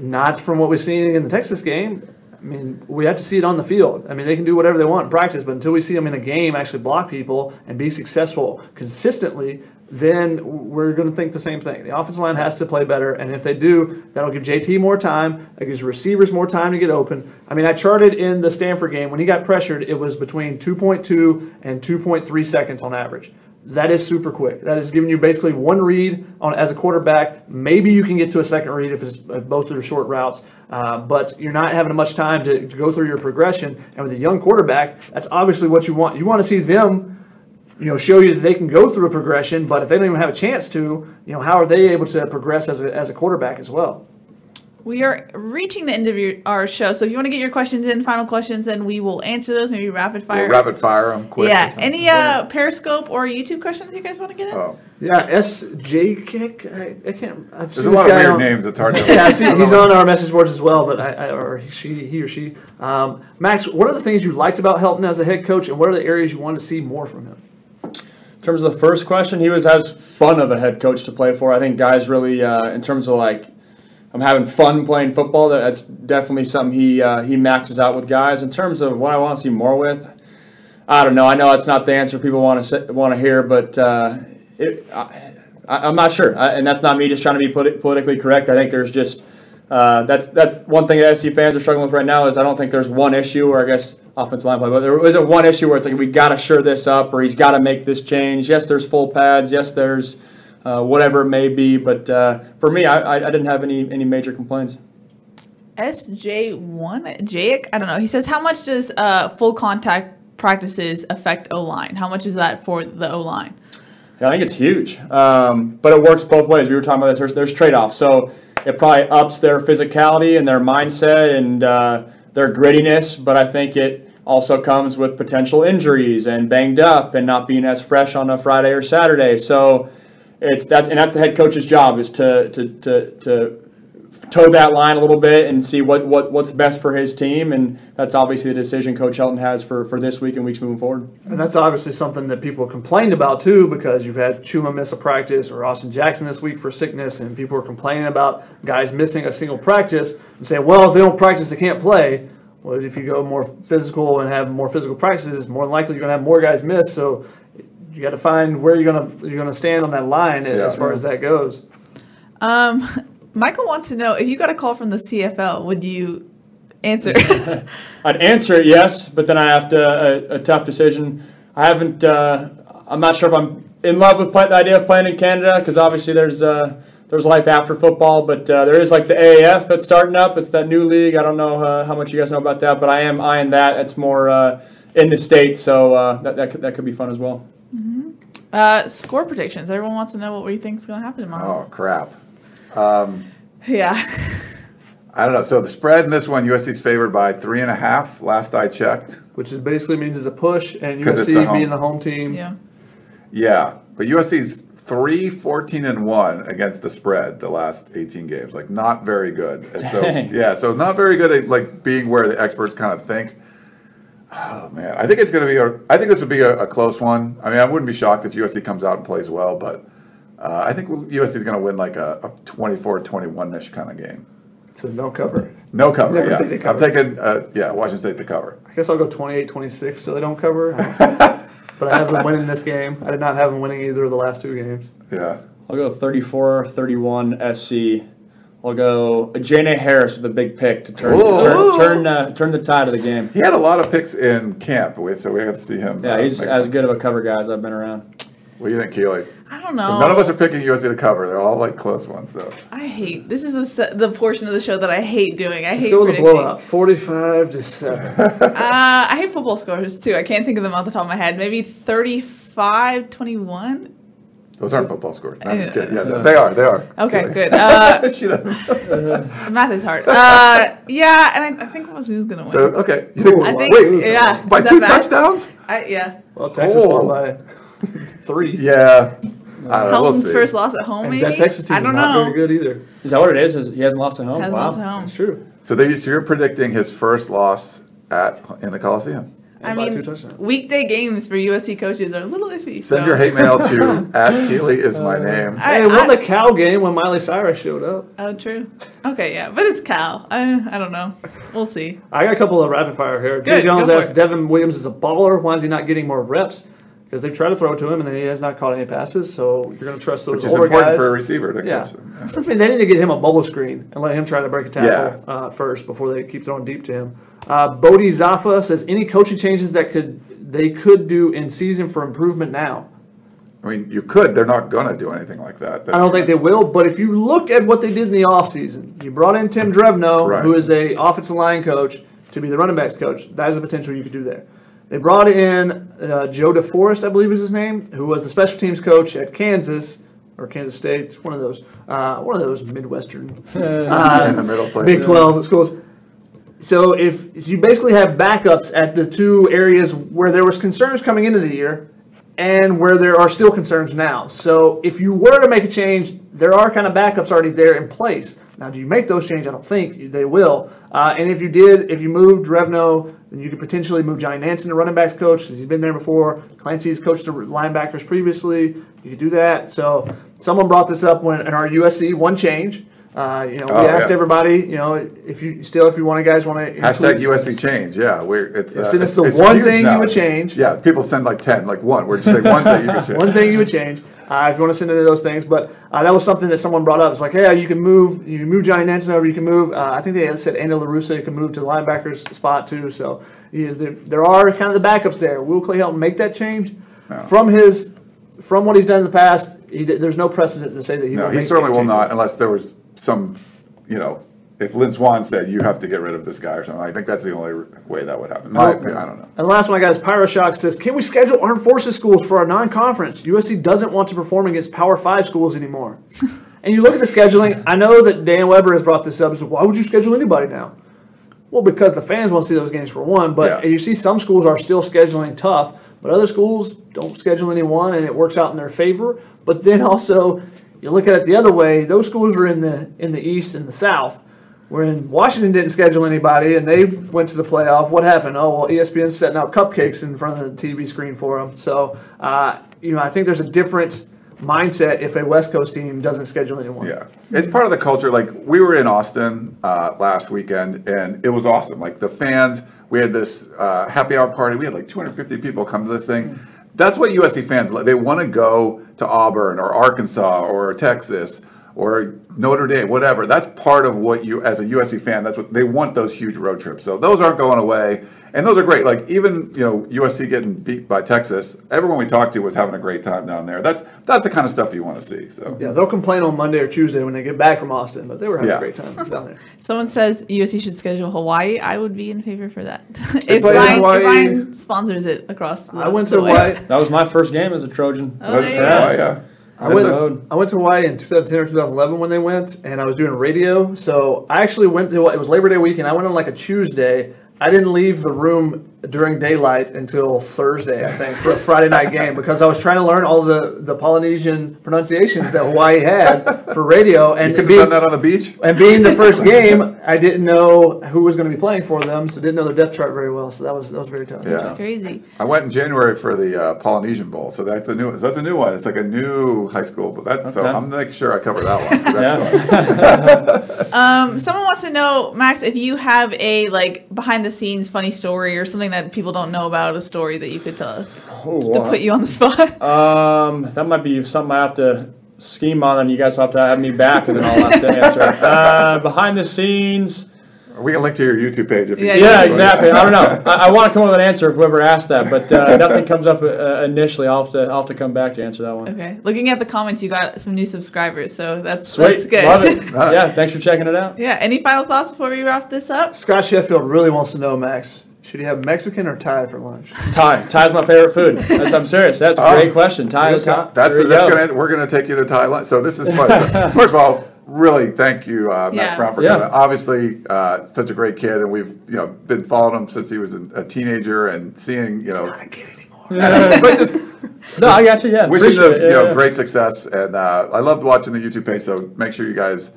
Not from what we've seen in the Texas game. I mean, we have to see it on the field. I mean, they can do whatever they want in practice, but until we see them in a game actually block people and be successful consistently, then we're going to think the same thing. The offensive line has to play better, and if they do, that'll give JT more time. It gives receivers more time to get open. I mean, I charted in the Stanford game when he got pressured, it was between 2.2 and 2.3 seconds on average. That is super quick. That is giving you basically one read on as a quarterback. Maybe you can get to a second read if it's if both are short routes, uh, but you're not having much time to, to go through your progression. And with a young quarterback, that's obviously what you want. You want to see them you know, show you that they can go through a progression, but if they don't even have a chance to, you know, how are they able to progress as a, as a quarterback as well? We are reaching the end of your, our show, so if you want to get your questions in, final questions, then we will answer those. Maybe rapid fire. We'll rapid fire them quick. yeah. Any uh, Periscope or YouTube questions you guys want to get in? Oh, Yeah, SJ Kick. I, I can't. I've there's seen a this lot of weird on, names. It's hard to. Yeah, I see, he's on our message boards as well, but I, I or she, he or she. Um, Max, what are the things you liked about Helton as a head coach, and what are the areas you want to see more from him? In terms of the first question, he was as fun of a head coach to play for. I think guys really, uh, in terms of like, I'm having fun playing football. That's definitely something he uh, he maxes out with guys. In terms of what I want to see more with, I don't know. I know that's not the answer people want to want to hear, but uh, it, I, I'm not sure. I, and that's not me just trying to be politi- politically correct. I think there's just uh, that's that's one thing that SC fans are struggling with right now is I don't think there's one issue, or I guess offensive line play, but there isn't one issue where it's like we got to shore this up, or he's got to make this change. Yes, there's full pads. Yes, there's uh, whatever it may be. But uh, for me, I, I, didn't have any any major complaints. SJ1 Jake, I don't know. He says, "How much does uh, full contact practices affect O line? How much is that for the O line?" Yeah, I think it's huge, um, but it works both ways. We were talking about this. There's, there's trade-offs, so it probably ups their physicality and their mindset and uh, their grittiness. But I think it also comes with potential injuries and banged up and not being as fresh on a Friday or Saturday. So it's that's and that's the head coach's job is to to to, to toe that line a little bit and see what, what what's best for his team, and that's obviously the decision Coach Helton has for, for this week and weeks moving forward. And that's obviously something that people complained about too, because you've had Chuma miss a practice or Austin Jackson this week for sickness, and people are complaining about guys missing a single practice and saying, well, if they don't practice, they can't play. Well, if you go more physical and have more physical practices, more than likely you're going to have more guys miss. So you got to find where you're going to you're going to stand on that line as far as that goes. Um, Michael wants to know if you got a call from the CFL, would you answer? I'd answer it yes, but then I have to a, a tough decision. I haven't. Uh, I'm not sure if I'm in love with play, the idea of playing in Canada because obviously there's uh, there's life after football, but uh, there is like the AAF that's starting up. It's that new league. I don't know uh, how much you guys know about that, but I am eyeing that. It's more uh, in the states, so uh, that that could, that could be fun as well. uh, score predictions. Everyone wants to know what we think is going to happen tomorrow. Oh crap. Um, Yeah. I don't know. So the spread in this one, USC's favored by three and a half. Last I checked. Which is basically means it's a push, and USC home. being the home team. yeah. Yeah, but USC's 3 14 and 1 against the spread the last 18 games. Like not very good. And so Dang. yeah, so not very good at like being where the experts kind of think. Oh man, I think it's going to be a I think this would be a, a close one. I mean, I wouldn't be shocked if USC comes out and plays well, but uh, I think USC is going to win like a, a 24-21ish kind of game. So no cover. No cover, Never yeah. think they I'm taking uh, yeah, Washington State to cover. I guess I'll go 28 26 so they don't cover. but I have them winning this game. I did not have them winning either of the last two games. Yeah. I'll go 34-31 SC. I'll go Ajene Harris with a big pick to turn Ooh. turn turn, uh, turn the tide of the game. He had a lot of picks in camp, so we got to see him. Yeah, uh, he's as good of a cover guy as I've been around. What do you think, Keely? I don't So know. none of us are picking USC to cover. They're all like close ones, though. I hate this is the the portion of the show that I hate doing. I Just hate go with a predicting. blowout 45 to 7. Uh, I hate football scores too. I can't think of them off the top of my head. Maybe 35 21. Those aren't football scores. No, I'm just kidding. Yeah, Yeah. they are. They are. Okay, Keely. good. Uh, she doesn't. math is hard. Uh, yeah, and I, I think Wazoo's gonna win. So okay, you think, I think- wait, yeah. by two bad? touchdowns? I, yeah. Well, Texas Oh. won by three. Yeah. I don't know. We'll Helton's see. first loss at home, And maybe. that Texas team I is don't not know. very good either. Is that what it is? Is he hasn't lost at home? Hasn't wow. lost at home. It's true. So, they, so you're predicting his first loss at in the Coliseum. I And by two mean, touchdowns. weekday games for USC coaches are a little iffy. Send so. your hate mail to at Keely is my uh, name. I- Hey, won I- the cow game when Miley Cyrus showed up. Oh, true. Okay, yeah, but it's Cal. I, I don't know. We'll see. I got a couple of rapid fire here. Jay Good, Jones go for asked it. Devon Williams is a baller. Why is he not getting more reps? Because they've tried to throw it to him and he has not caught any passes. So you're going to trust those Which is older important guys. for a receiver to Yeah. I mean, they need to get him a bubble screen and let him try to break a tackle Yeah. uh, first before they keep throwing deep to him. Uh, Bodie Zaffa says any coaching changes that could they could do in season for improvement now. I mean, you could. They're not going to do anything like that. I don't think they will, but if you look at what they did in the offseason, you brought in Tim Drevno, Right. who is a offensive line coach, to be the running backs coach. That is the potential you could do there. They brought in uh, Joe DeForest, I believe is his name, who was the special teams coach at Kansas or Kansas State, one of those, uh, one of those Midwestern in the middle place. Big 12 schools. So if so you basically have backups at the two areas where there was concerns coming into the year and where there are still concerns now. So if you were to make a change, there are kind of backups already there in place. Now, do you make those changes? I don't think they will. Uh, and if you did, if you moved Drevno, then you could potentially move Johnny Nansen to running backs coach because he's been there before. Clancy's coached the linebackers previously. You could do that. So someone brought this up when in our USC one change. Uh, you know, we Oh, asked yeah. everybody. You know, if you still, if you want, to guys want to Hashtag USC change. Yeah, we're it's. Uh, that's it's- the it's one thing you would change. Yeah, people send like ten, like one. We're just saying one thing you could change. One thing you would change, uh, if you want to send into those things, but uh, that was something that someone brought up. It's like, hey, you can move, you can move Johnny Nansen over, you can move. Uh, I think they said Andy Larusa, you can move to the linebackers spot too. So you, there, there are kind of the backups there. Will Clay help make that change from his, from what he's done in the past? He, there's no precedent to say that he. No, he certainly will change. not, unless there was some, you know, if Lynn Swann said you have to get rid of this guy or something. I think that's the only way that would happen. My Oh. I don't know. And the last one I got is Pyroshock says, Can we schedule armed forces schools for our non conference? USC doesn't want to perform against Power 5 schools anymore. and you look at the scheduling, I know that Dan Weber has brought this up. So why would you schedule anybody now? Well, because the fans want to see those games for one, but Yeah. you see some schools are still scheduling tough, but other schools don't schedule anyone and it works out in their favor. But then also, You look at it the other way; those schools are in the in the East and the South. When Washington didn't schedule anybody and they went to the playoff, what happened? Oh well, ESPN's setting out cupcakes in front of the TV screen for them. So, uh, you know, I think there's a different mindset if a West Coast team doesn't schedule anyone. Yeah, it's part of the culture. Like we were in Austin uh, last weekend, and it was awesome. Like the fans, we had this uh, happy hour party. We had like 250 people come to this thing. That's what USC fans like. They want to go to Auburn or Arkansas or Texas or Notre Dame, whatever. That's part of what you, as a USC fan, that's what they want. Those huge road trips. So those aren't going away, and those are great. Like even you know USC getting beat by Texas. Everyone we talked to was having a great time down there. That's that's the kind of stuff you want to see. So Yeah, they'll complain on Monday or Tuesday when they get back from Austin, but they were having Yeah. a great time down there. Someone says USC should schedule Hawaii. I would be in favor for that. if, play in Ryan, if Hawaii. Ryan sponsors it across the I went to. Hawaii. That was my first game as a Trojan. Oh, there you go. yeah, yeah. I went, a- I went to Hawaii in 2010 or 2011 when they went, and I was doing radio. So I actually went to, it was Labor Day weekend. I went on like a Tuesday. I didn't leave the room during daylight until Thursday, I think, for a Friday night game because I was trying to learn all the, the Polynesian pronunciations that Hawaii had for radio. And You could have being, done that on the beach. and being the first game, I didn't know who was going to be playing for them, so didn't know their depth chart very well. So that was that was very tough. Yeah. It's crazy. I went in January for the uh, Polynesian Bowl, so that's a new. That's a new one. It's like a new high school, but that. So I'm making sure I cover that one. That's Yeah. Um, someone wants to know, Max, if you have a like behind the scenes funny story or something that people don't know about, a story that you could tell us Oh, to wow. put you on the spot. Um, that might be something I have to scheme on, and you guys have to have me back, and then I'll have to answer. Uh, behind the scenes. We can link to your YouTube page if you. Yeah. Yeah, exactly. I don't know. I, I want to come up with an answer if whoever asked that, but uh, nothing comes up uh, initially. I'll have to I'll have to come back to answer that one. okay. Looking at the comments, you got some new subscribers, so that's Sweet, that's good. love it. yeah, thanks for checking it out. yeah. Any final thoughts before we wrap this up? Scott Sheffield really wants to know, Max, should he have Mexican or Thai for lunch? Thai. Thai's my favorite food. That's, I'm serious. That's a Oh. great question. Thai is That's- That's there that's go. gonna. We're gonna take you to Thailand. So this is fun. First of all, really thank you, uh, Max Yeah. Browne, for Yeah. coming. Obviously, uh, such a great kid, and we've you know been following him since he was a, a teenager and seeing you know. but just No, I got you. Yeah, wishing appreciate them it. you know Yeah. great success, and uh, I loved watching the YouTube page. So make sure you guys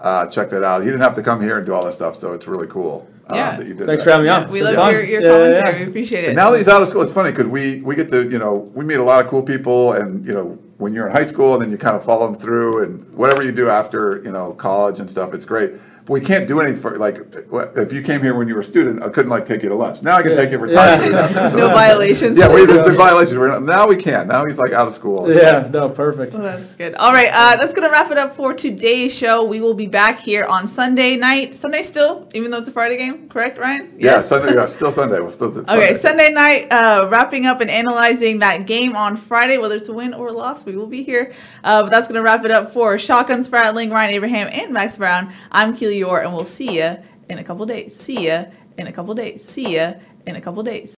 uh, check that out. He didn't have to come here and do all this stuff, so it's really cool Yeah. that you did. Thanks that. for having me on. Yeah, we love been fun. your, your Yeah, yeah, commentary. yeah. We appreciate it. And now that he's out of school, it's funny because we we get to you know we meet a lot of cool people, and you know when you're in high school, and then you kind of follow them through, and whatever you do after you know college and stuff, it's great. But we can't do anything for like if you came here when you were a student, I couldn't like take you to lunch. Now I can take you for Yeah. time. no violations. Yeah, we, there's been violations. We're not, now we can. Now he's like out of school. Yeah, no, perfect. Well, that's good. All right, uh, that's gonna wrap it up for today's show. We will be back here on Sunday night. Sunday still, even though it's a Friday game, correct, Ryan? Yeah, Sunday. Yeah, still Sunday. We're still Okay, Sunday night, uh, wrapping up and analyzing that game on Friday, whether it's a win or a loss, we will be here. Uh, but that's going to wrap it up for Shotgun Spratling, Ryan Abraham, and Max Browne. I'm Keely Orr, and we'll see you in a couple days. See ya in a couple days. See ya in a couple days.